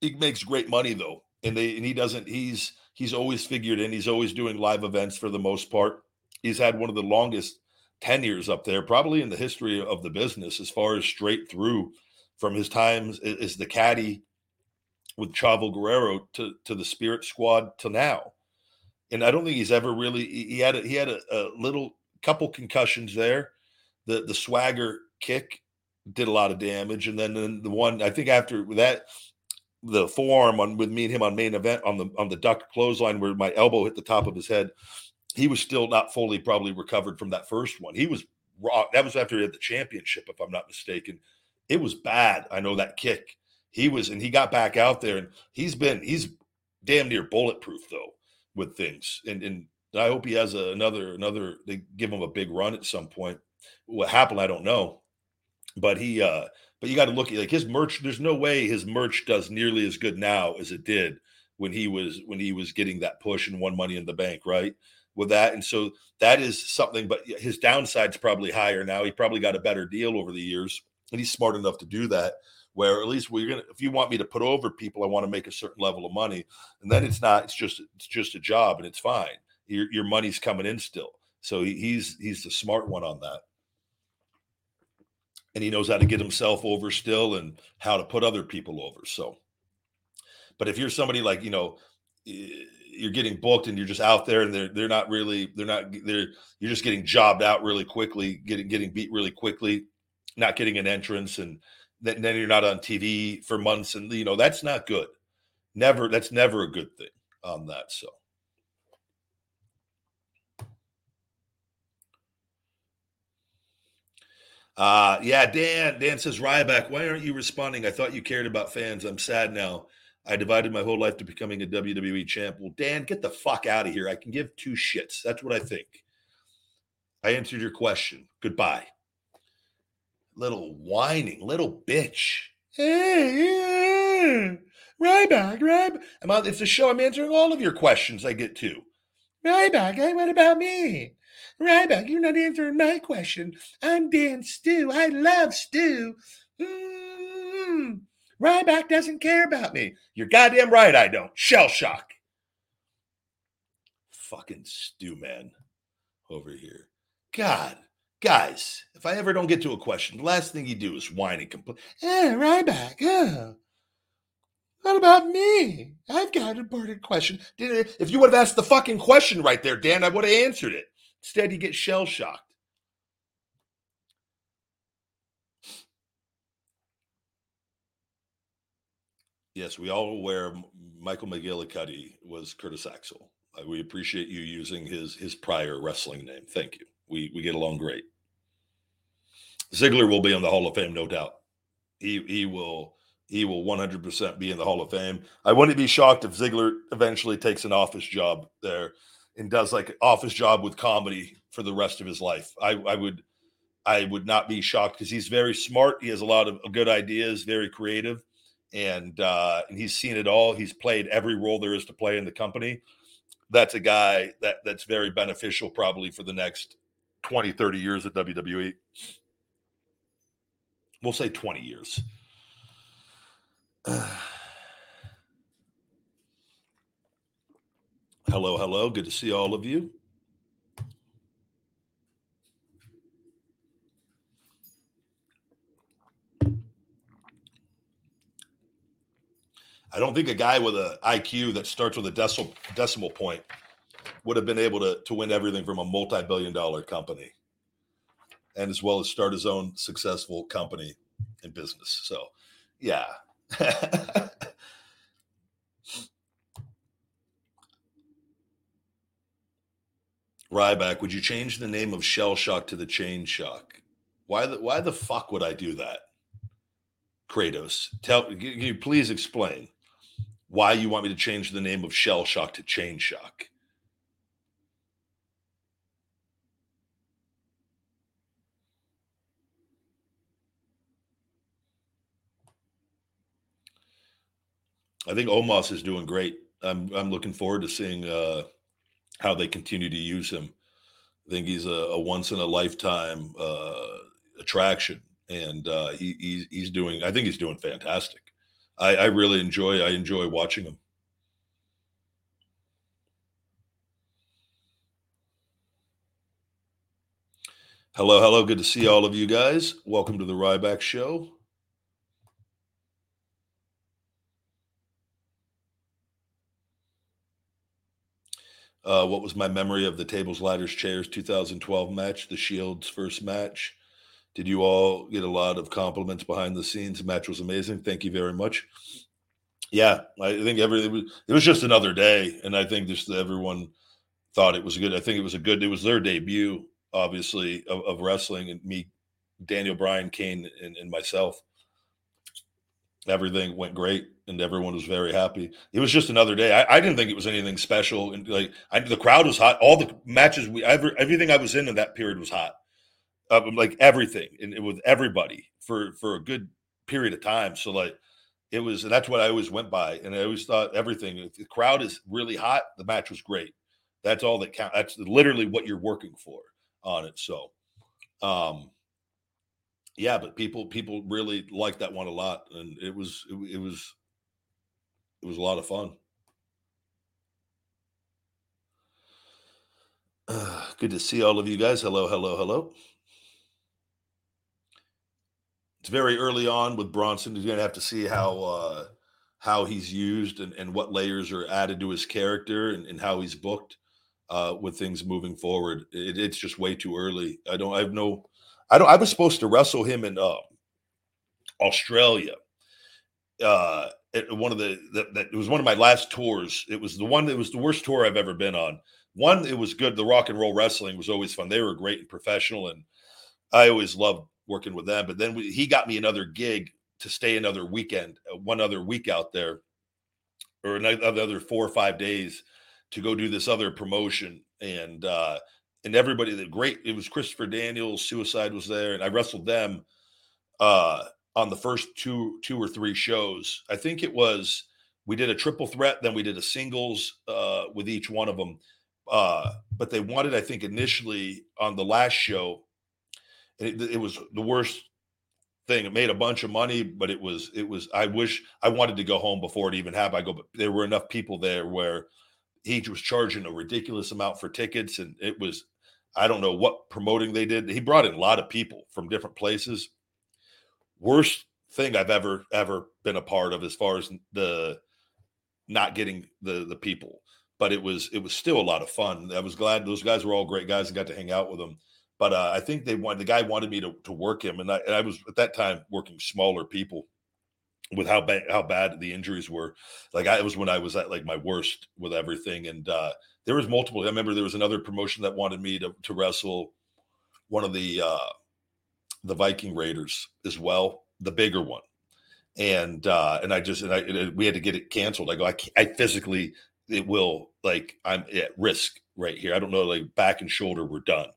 He makes great money though, and they and he doesn't. He's he's always figured in. He's always doing live events for the most part. He's had one of the longest tenures up there, probably in the history of the business, as far as straight through from his times as the caddy with Chavo Guerrero to to the Spirit Squad to now, and I don't think he's ever really he had a, he had a, a little couple concussions there. The the swagger kick did a lot of damage, and then, then the one I think after that the forearm on with me and him on main event on the on the duck clothesline where my elbow hit the top of his head. He was still not fully probably recovered from that first one. He was raw. That was after he had the championship, if I'm not mistaken. It was bad. I know that kick he was and he got back out there and he's been he's damn near bulletproof though with things and and I hope he has a, another another they give him a big run at some point. What happened I don't know. But he uh but you got to look at like his merch there's no way his merch does nearly as good now as it did when he was when he was getting that push and won money in the bank, right? With that and so that is something but his downside's probably higher now. He probably got a better deal over the years and he's smart enough to do that where at least we're gonna if you want me to put over people, I want to make a certain level of money. And then mm-hmm. it's not, it's just it's just a job and it's fine. Your your money's coming in still. So he, he's he's the smart one on that. And he knows how to get himself over still and how to put other people over. So, but if you're somebody like, you know, you're getting booked and you're just out there and they're they're not really they're not they're you're just getting jobbed out really quickly, getting getting beat really quickly, not getting an entrance and then, then you're not on TV for months, and you know that's not good. Never, that's never a good thing. on that. So. Uh, yeah, Dan. Dan says, Ryback, why aren't you responding? I thought you cared about fans. I'm sad now. I divided my whole life to becoming a WWE champ. Well, Dan, get the fuck out of here. I can give two shits. That's what I think. I answered your question. Goodbye. Little whining, little bitch. Hey, yeah. Ryback, Ryback. I'm on, it's a show. I'm answering all of your questions I get to. Ryback, hey, what about me? Ryback, you're not answering my question. I'm Dan Stu. I love Stu. Mm-hmm. Ryback doesn't care about me. You're goddamn right I don't. Shell shock. Fucking Stu, man, over here. God, guys, if I ever don't get to a question, the last thing you do is whine and complain. Eh, Ryback, oh. What about me? I've got an important question. If you would have asked the fucking question right there, Dan, I would have answered it. Instead, you get shell shocked. Yes, we all aware Michael McGillicutty was Curtis Axel. We appreciate you using his his prior wrestling name. Thank you. We we get along great. Ziggler will be in the Hall of Fame, no doubt. He he will he will 100% be in the Hall of Fame. I wouldn't be shocked if Ziggler eventually takes an office job there and does like an office job with comedy for the rest of his life. I, I would I would not be shocked because he's very smart. He has a lot of good ideas, very creative, and uh, and he's seen it all. He's played every role there is to play in the company. That's a guy that that's very beneficial probably for the next 20, 30 years at WWE. We'll say 20 years. *sighs* hello, hello. Good to see all of you. I don't think a guy with an IQ that starts with a decimal decimal point would have been able to to win everything from a multi-billion dollar company and as well as start his own successful company and business. So, yeah. *laughs* Ryback, would you change the name of Shell Shock to the Chain Shock? Why the why the fuck would I do that? Kratos, tell can you please explain why you want me to change the name of Shell Shock to Chain Shock? I think Omos is doing great. I'm I'm looking forward to seeing uh, how they continue to use him. I think he's a, a once in a lifetime uh, attraction, and uh, he, he's he's doing. I think he's doing fantastic. I, I really enjoy. I enjoy watching him. Hello, hello. Good to see all of you guys. Welcome to the Ryback Show. Uh, what was my memory of the tables, ladders, chairs 2012 match, the Shield's first match? Did you all get a lot of compliments behind the scenes? The match was amazing. Thank you very much. Yeah, I think every it was, it was just another day, and I think just everyone thought it was good. I think it was a good. It was their debut, obviously, of, of wrestling, and me, Daniel Bryan, Kane, and, and myself everything went great and everyone was very happy. It was just another day. I, I didn't think it was anything special. And like I, the crowd was hot. All the matches we ever everything I was in in that period was hot. Uh, like everything and with everybody for for a good period of time. So like it was and that's what I always went by. And I always thought everything if the crowd is really hot, the match was great. That's all that counts. That's literally what you're working for on it. So um yeah, but people people really liked that one a lot, and it was it, it was it was a lot of fun. Uh, *sighs* good to see all of you guys. Hello, hello, hello. It's very early on with Bronson. He's going to have to see how uh, how he's used and, and what layers are added to his character and, and how he's booked uh, with things moving forward. It, it's just way too early. I don't. I have no I don't. I was supposed to wrestle him in uh, Australia, uh, it, one of the that, that it was one of my last tours. It was the one that was the worst tour I've ever been on. One, it was good. The rock and roll wrestling was always fun. They were great and professional, and I always loved working with them. But then we, he got me another gig to stay another weekend, uh, one other week out there, or another four or five days to go do this other promotion. And uh, and everybody, the great, it was Christopher Daniels, Suicide was there, and I wrestled them uh, on the first two two or three shows. I think it was we did a triple threat, then we did a singles uh, with each one of them. Uh, but they wanted, I think, initially on the last show, it, it was the worst thing. It made a bunch of money, but it was it was. I wish I wanted to go home before it even happened. I go, but there were enough people there where he was charging a ridiculous amount for tickets, and it was I don't know what promoting they did. He brought in a lot of people from different places. Worst thing I've ever ever been a part of as far as the not getting the the people, but it was it was still a lot of fun. I was glad those guys were all great guys. I got to hang out with them. But uh, I think they wanted the guy wanted me to, to work him, and I, and I was at that time working smaller people with how bad how bad the injuries were. Like I, was when I was at like my worst with everything, and uh, there was multiple. I remember there was another promotion that wanted me to to wrestle one of the uh, the Viking Raiders as well, the bigger one, and uh, and I just and I and we had to get it canceled. I go, I, I physically it will like I'm at risk right here. I don't know, like back and shoulder, we're done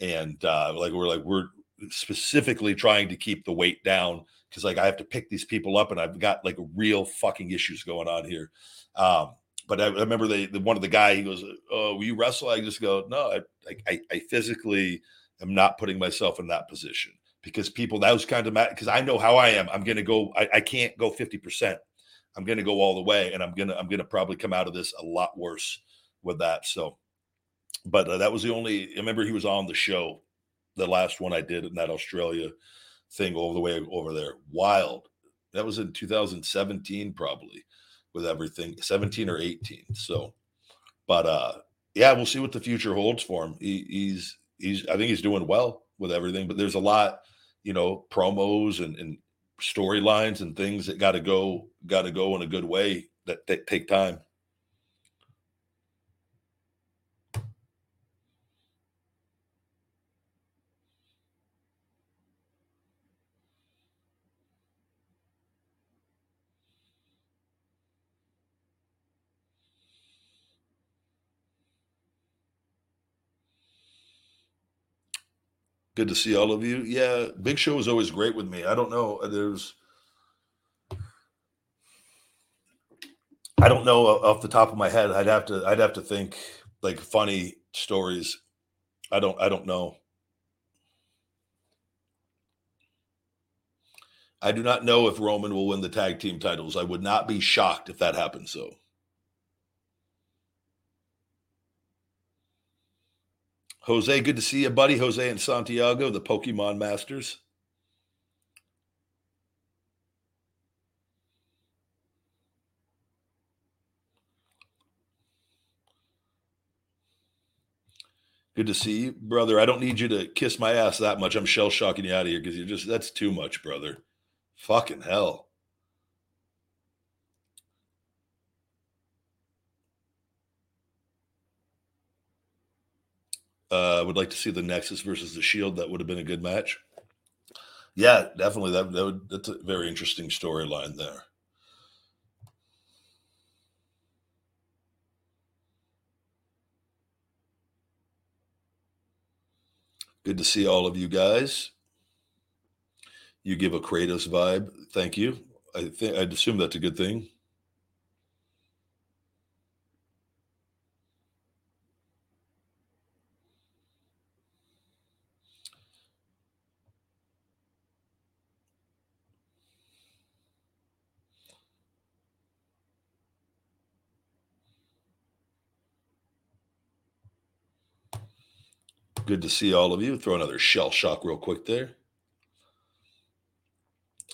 and uh, like we're like we're specifically trying to keep the weight down because like I have to pick these people up and I've got like real fucking issues going on here. Um, but I, I remember they, the, one of the guy he goes, "Oh, will you wrestle?" I just go, "No, I, I, I physically am not putting myself in that position because people that was kind of because I know how I am. I'm gonna go. I, I can't go fifty percent. I'm gonna go all the way, and I'm gonna I'm gonna probably come out of this a lot worse with that. So but uh, that was the only. I remember he was on the show, the last one I did in that Australia thing all the way over there. Wild. That was in 2017, probably, with everything 17 or 18. So, but uh, yeah, we'll see what the future holds for him. He, he's he's. I think he's doing well with everything, but there's a lot, you know, promos and, and storylines and things that got to go got to go in a good way that, that take time. Good to see all of you. Yeah, Big Show is always great with me. I don't know. Uh, there's, I don't know off the top of my head. I'd have to, I'd have to think like funny stories. I don't, I don't know. I do not know if Roman will win the tag team titles. I would not be shocked if that happens. So. Jose, good to see you, buddy. Jose and Santiago, the Pokemon Masters. Good to see you, brother. I don't need you to kiss my ass that much. I'm shell shocking you out of here because you're just that's too much, brother. Fucking hell. Uh, would like to see the Nexus versus the Shield. That would have been a good match. Yeah, definitely. That, that would that's a very interesting storyline there. Good to see all of you guys. You give a Kratos vibe. Thank you. I think I'd assume that's a good thing. Good to see all of you. Throw another shell shock real quick there.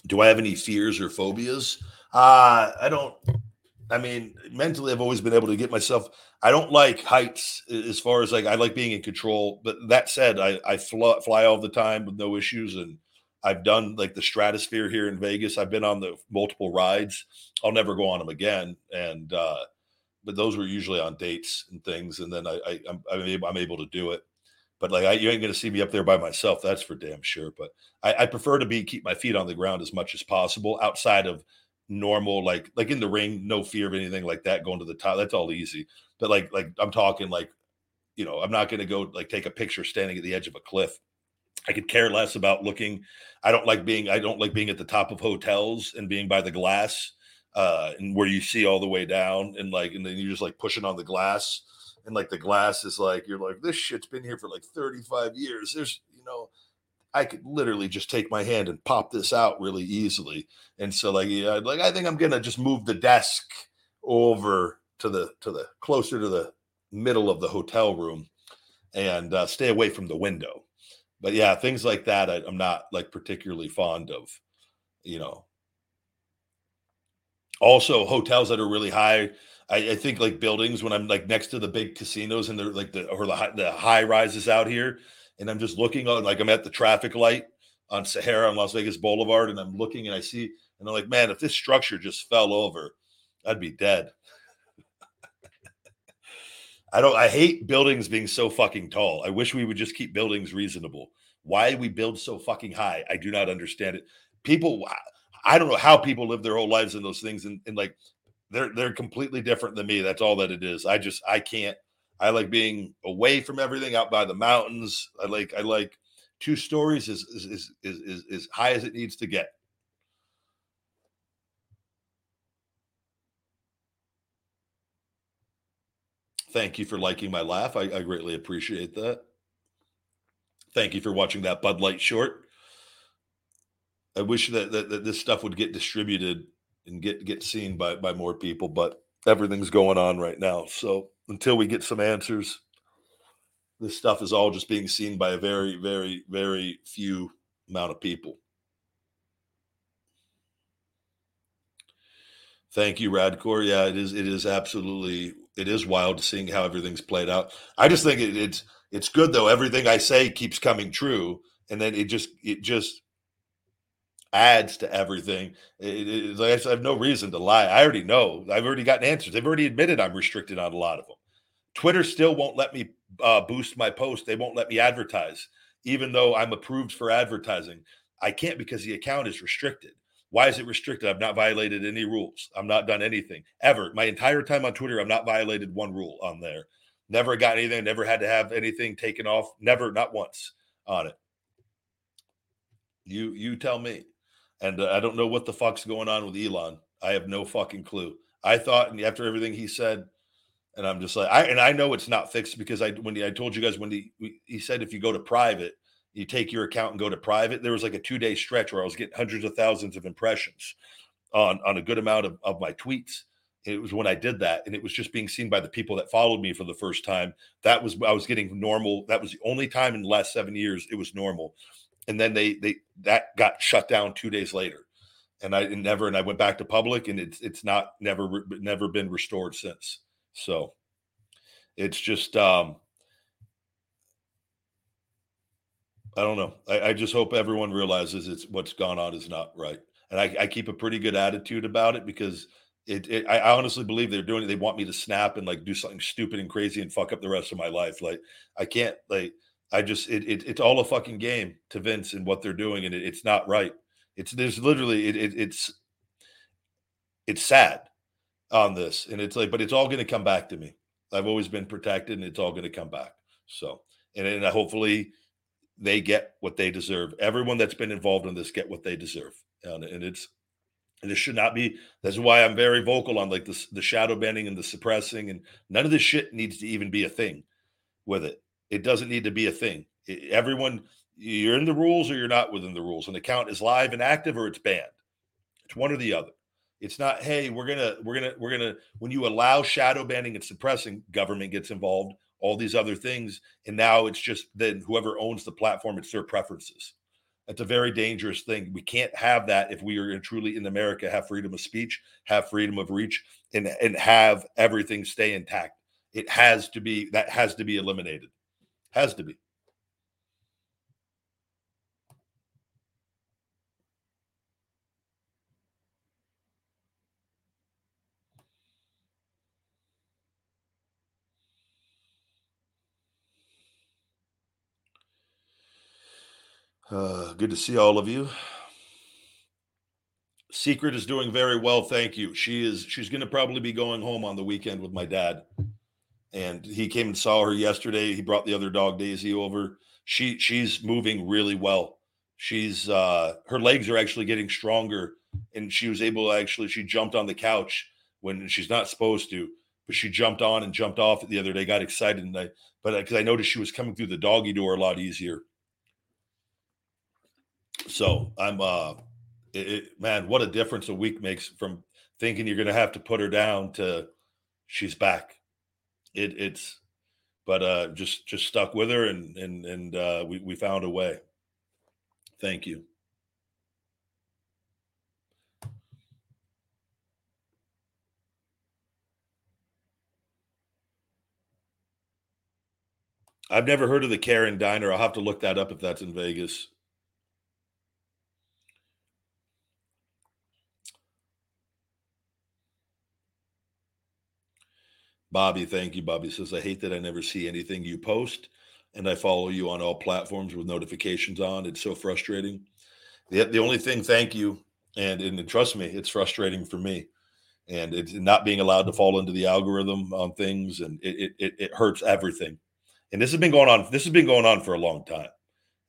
Do I have any fears or phobias? Uh, I don't. I mean, mentally, I've always been able to get myself. I don't like heights as far as like I like being in control. But that said, I, I fly, fly all the time with no issues, and I've done like the Stratosphere here in Vegas. I've been on the multiple rides. I'll never go on them again. And uh, but those were usually on dates and things. And then I, I I'm I'm I'm able to do it. But like I, you ain't gonna see me up there by myself. That's for damn sure. But I, I prefer to be keep my feet on the ground as much as possible outside of normal like like in the ring no fear of anything like that going to the top that's all easy but like like i'm talking like you know i'm not going to go like take a picture standing at the edge of a cliff I could care less about looking. I don't like being. I don't like being at the top of hotels and being by the glass, uh, and where you see all the way down, and like, and then you're just like pushing on the glass, and like the glass is like you're like this shit's been here for like 35 years. There's, you know, I could literally just take my hand and pop this out really easily, and so like, yeah, like I think I'm gonna just move the desk over to the to the closer to the middle of the hotel room, and uh, stay away from the window but yeah, things like that I, am not like particularly fond of. You know. Also, hotels that are really high. I, I, think like buildings when I'm like next to the big casinos and they're like the or the high, the high rises out here, and I'm just looking on like I'm at the traffic light on Sahara on Las Vegas Boulevard, and I'm looking and I see and I'm like, man, if this structure just fell over, I'd be dead. I don't. I hate buildings being so fucking tall. I wish we would just keep buildings reasonable. Why we build so fucking high? I do not understand it. People, I don't know how people live their whole lives in those things, and, and like they're they're completely different than me. That's all that it is. I just I can't. I like being away from everything, out by the mountains. I like I like two stories is is is is, is high as it needs to get. Thank you for liking my laugh. I, I greatly appreciate that. Thank you for watching that Bud Light short. I wish that, that, that this stuff would get distributed and get get seen by by more people, but everything's going on right now. So until we get some answers, this stuff is all just being seen by a very, very, very few amount of people. Thank you, Radcore. Yeah, it is. It is absolutely it is wild seeing how everything's played out. I just think it, it's it's good though. Everything I say keeps coming true, and then it just it just adds to everything. It, it, like I, I have no reason to lie. I already know. I've already gotten answers. They've already admitted I'm restricted on a lot of them. Twitter still won't let me uh, boost my post. They won't let me advertise, even though I'm approved for advertising. I can't because the account is restricted. Why is it restricted? I've not violated any rules. I've not done anything ever. My entire time on Twitter, I've not violated one rule on there. Never got anything. Never had to have anything taken off. Never, not once on it. You you tell me. And uh, I don't know what the fuck's going on with Elon. I have no fucking clue. I thought, and after everything he said, and I'm just like, I and I know it's not fixed because I when he, I told you guys when he he said if you go to private, you take your account and go to private. There was like a two day stretch where I was getting hundreds of thousands of impressions on on a good amount of, of my tweets. It was when I did that, and it was just being seen by the people that followed me for the first time. That was I was getting normal. That was the only time in the last seven years it was normal. And then they they that got shut down two days later, and I never and I went back to public, and it's it's not never never been restored since. So it's just um I don't know. I, I, just hope everyone realizes it's what's gone on is not right. And I, I keep a pretty good attitude about it because it, it, I honestly believe they're doing it. They want me to snap and like do something stupid and crazy and fuck up the rest of my life. Like I can't like I just it, it it's all a fucking game to Vince and what they're doing, and it, it's not right. It's there's literally it, it's it's sad on this, and it's like, but it's all going to come back to me. I've always been protected, and it's all going to come back. So, and, and hopefully they get what they deserve. Everyone that's been involved in this get what they deserve, and, and it's and this should not be. That's why I'm very vocal on like the the shadow banning and the suppressing, and none of this shit needs to even be a thing with it. It doesn't need to be a thing. Everyone, you're in the rules or you're not within the rules. An account is live and active or it's banned. It's one or the other. It's not, hey, we're gonna, we're gonna, we're gonna. When you allow shadow banning and suppressing, government gets involved all these other things. And now it's just then whoever owns the platform, it's their preferences. That's a very dangerous thing. We can't have that if we are truly in America have freedom of speech, have freedom of reach, and and have everything stay intact. It has to be that has to be eliminated. Has to be. Uh, good to see all of you. Secret is doing very well, thank you. She is she's going to probably be going home on the weekend with my dad. And he came and saw her yesterday. He brought the other dog Daisy over. She she's moving really well. She's uh her legs are actually getting stronger and she was able to actually she jumped on the couch when she's not supposed to, but she jumped on and jumped off the other day, got excited and I but because I noticed she was coming through the doggy door a lot easier. So I'm uh it, it, man, what a difference a week makes from thinking you're going to have to put her down to she's back. It, it's, but uh, just just stuck with her and and and uh, we we found a way. Thank you. I've never heard of the Karen Diner. I'll have to look that up if that's in Vegas. Bobby, thank you. Bobby says, I hate that I never see anything you post and I follow you on all platforms with notifications on. It's so frustrating. The, the only thing, thank you. And, and trust me, it's frustrating for me. And it's not being allowed to fall into the algorithm on things and it, it, it hurts everything. And this has been going on. This has been going on for a long time.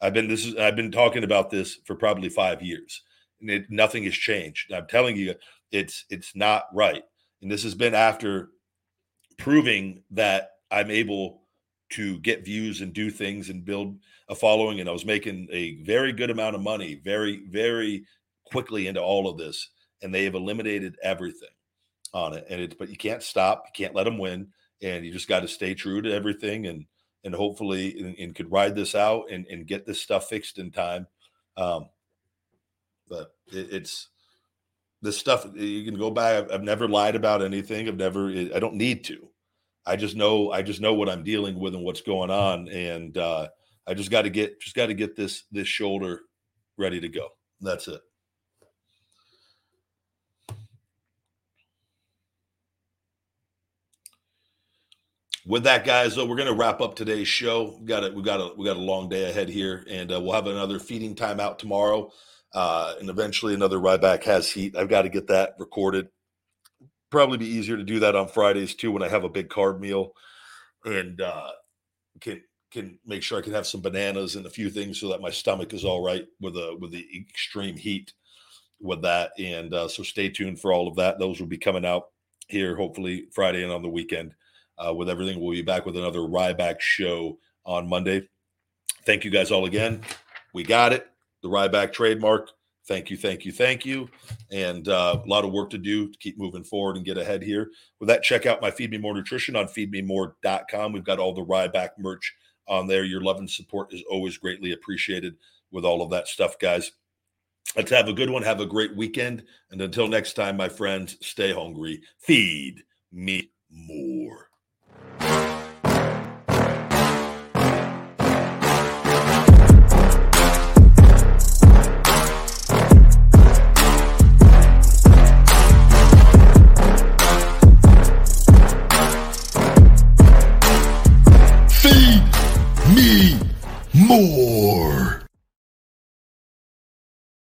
I've been this is I've been talking about this for probably five years, and it, nothing has changed. I'm telling you, it's it's not right. And this has been after proving that I'm able to get views and do things and build a following. And I was making a very good amount of money very, very quickly into all of this. And they have eliminated everything on it. And it's, but you can't stop, you can't let them win. And you just got to stay true to everything and, and hopefully and, and, could ride this out and, and get this stuff fixed in time. Um, but it, it's, this stuff you can go by I've, I've never lied about anything. I've never. I don't need to. I just know. I just know what I'm dealing with and what's going on, and uh, I just got to get just got to get this this shoulder ready to go. That's it. with that guys though we're going to wrap up today's show we got it we got a we got a long day ahead here and uh, we'll have another feeding time out tomorrow uh, and eventually another Ryback has heat. I've got to get that recorded. Probably be easier to do that on Fridays too when I have a big carb meal, and uh, can can make sure I can have some bananas and a few things so that my stomach is all right with a with the extreme heat with that. And uh, so stay tuned for all of that. Those will be coming out here hopefully Friday and on the weekend. Uh, with everything, we'll be back with another Ryback show on Monday. Thank you guys all again. We got it the Ryback trademark. Thank you, thank you, thank you. And uh, a lot of work to do to keep moving forward and get ahead here. With that, check out my Feed Me More Nutrition on feedmemore.com. We've got all the Ryback merch on there. Your love and support is always greatly appreciated with all of that stuff, guys. Let's have a good one. Have a great weekend. And until next time, my friends, stay hungry. Feed me more. more.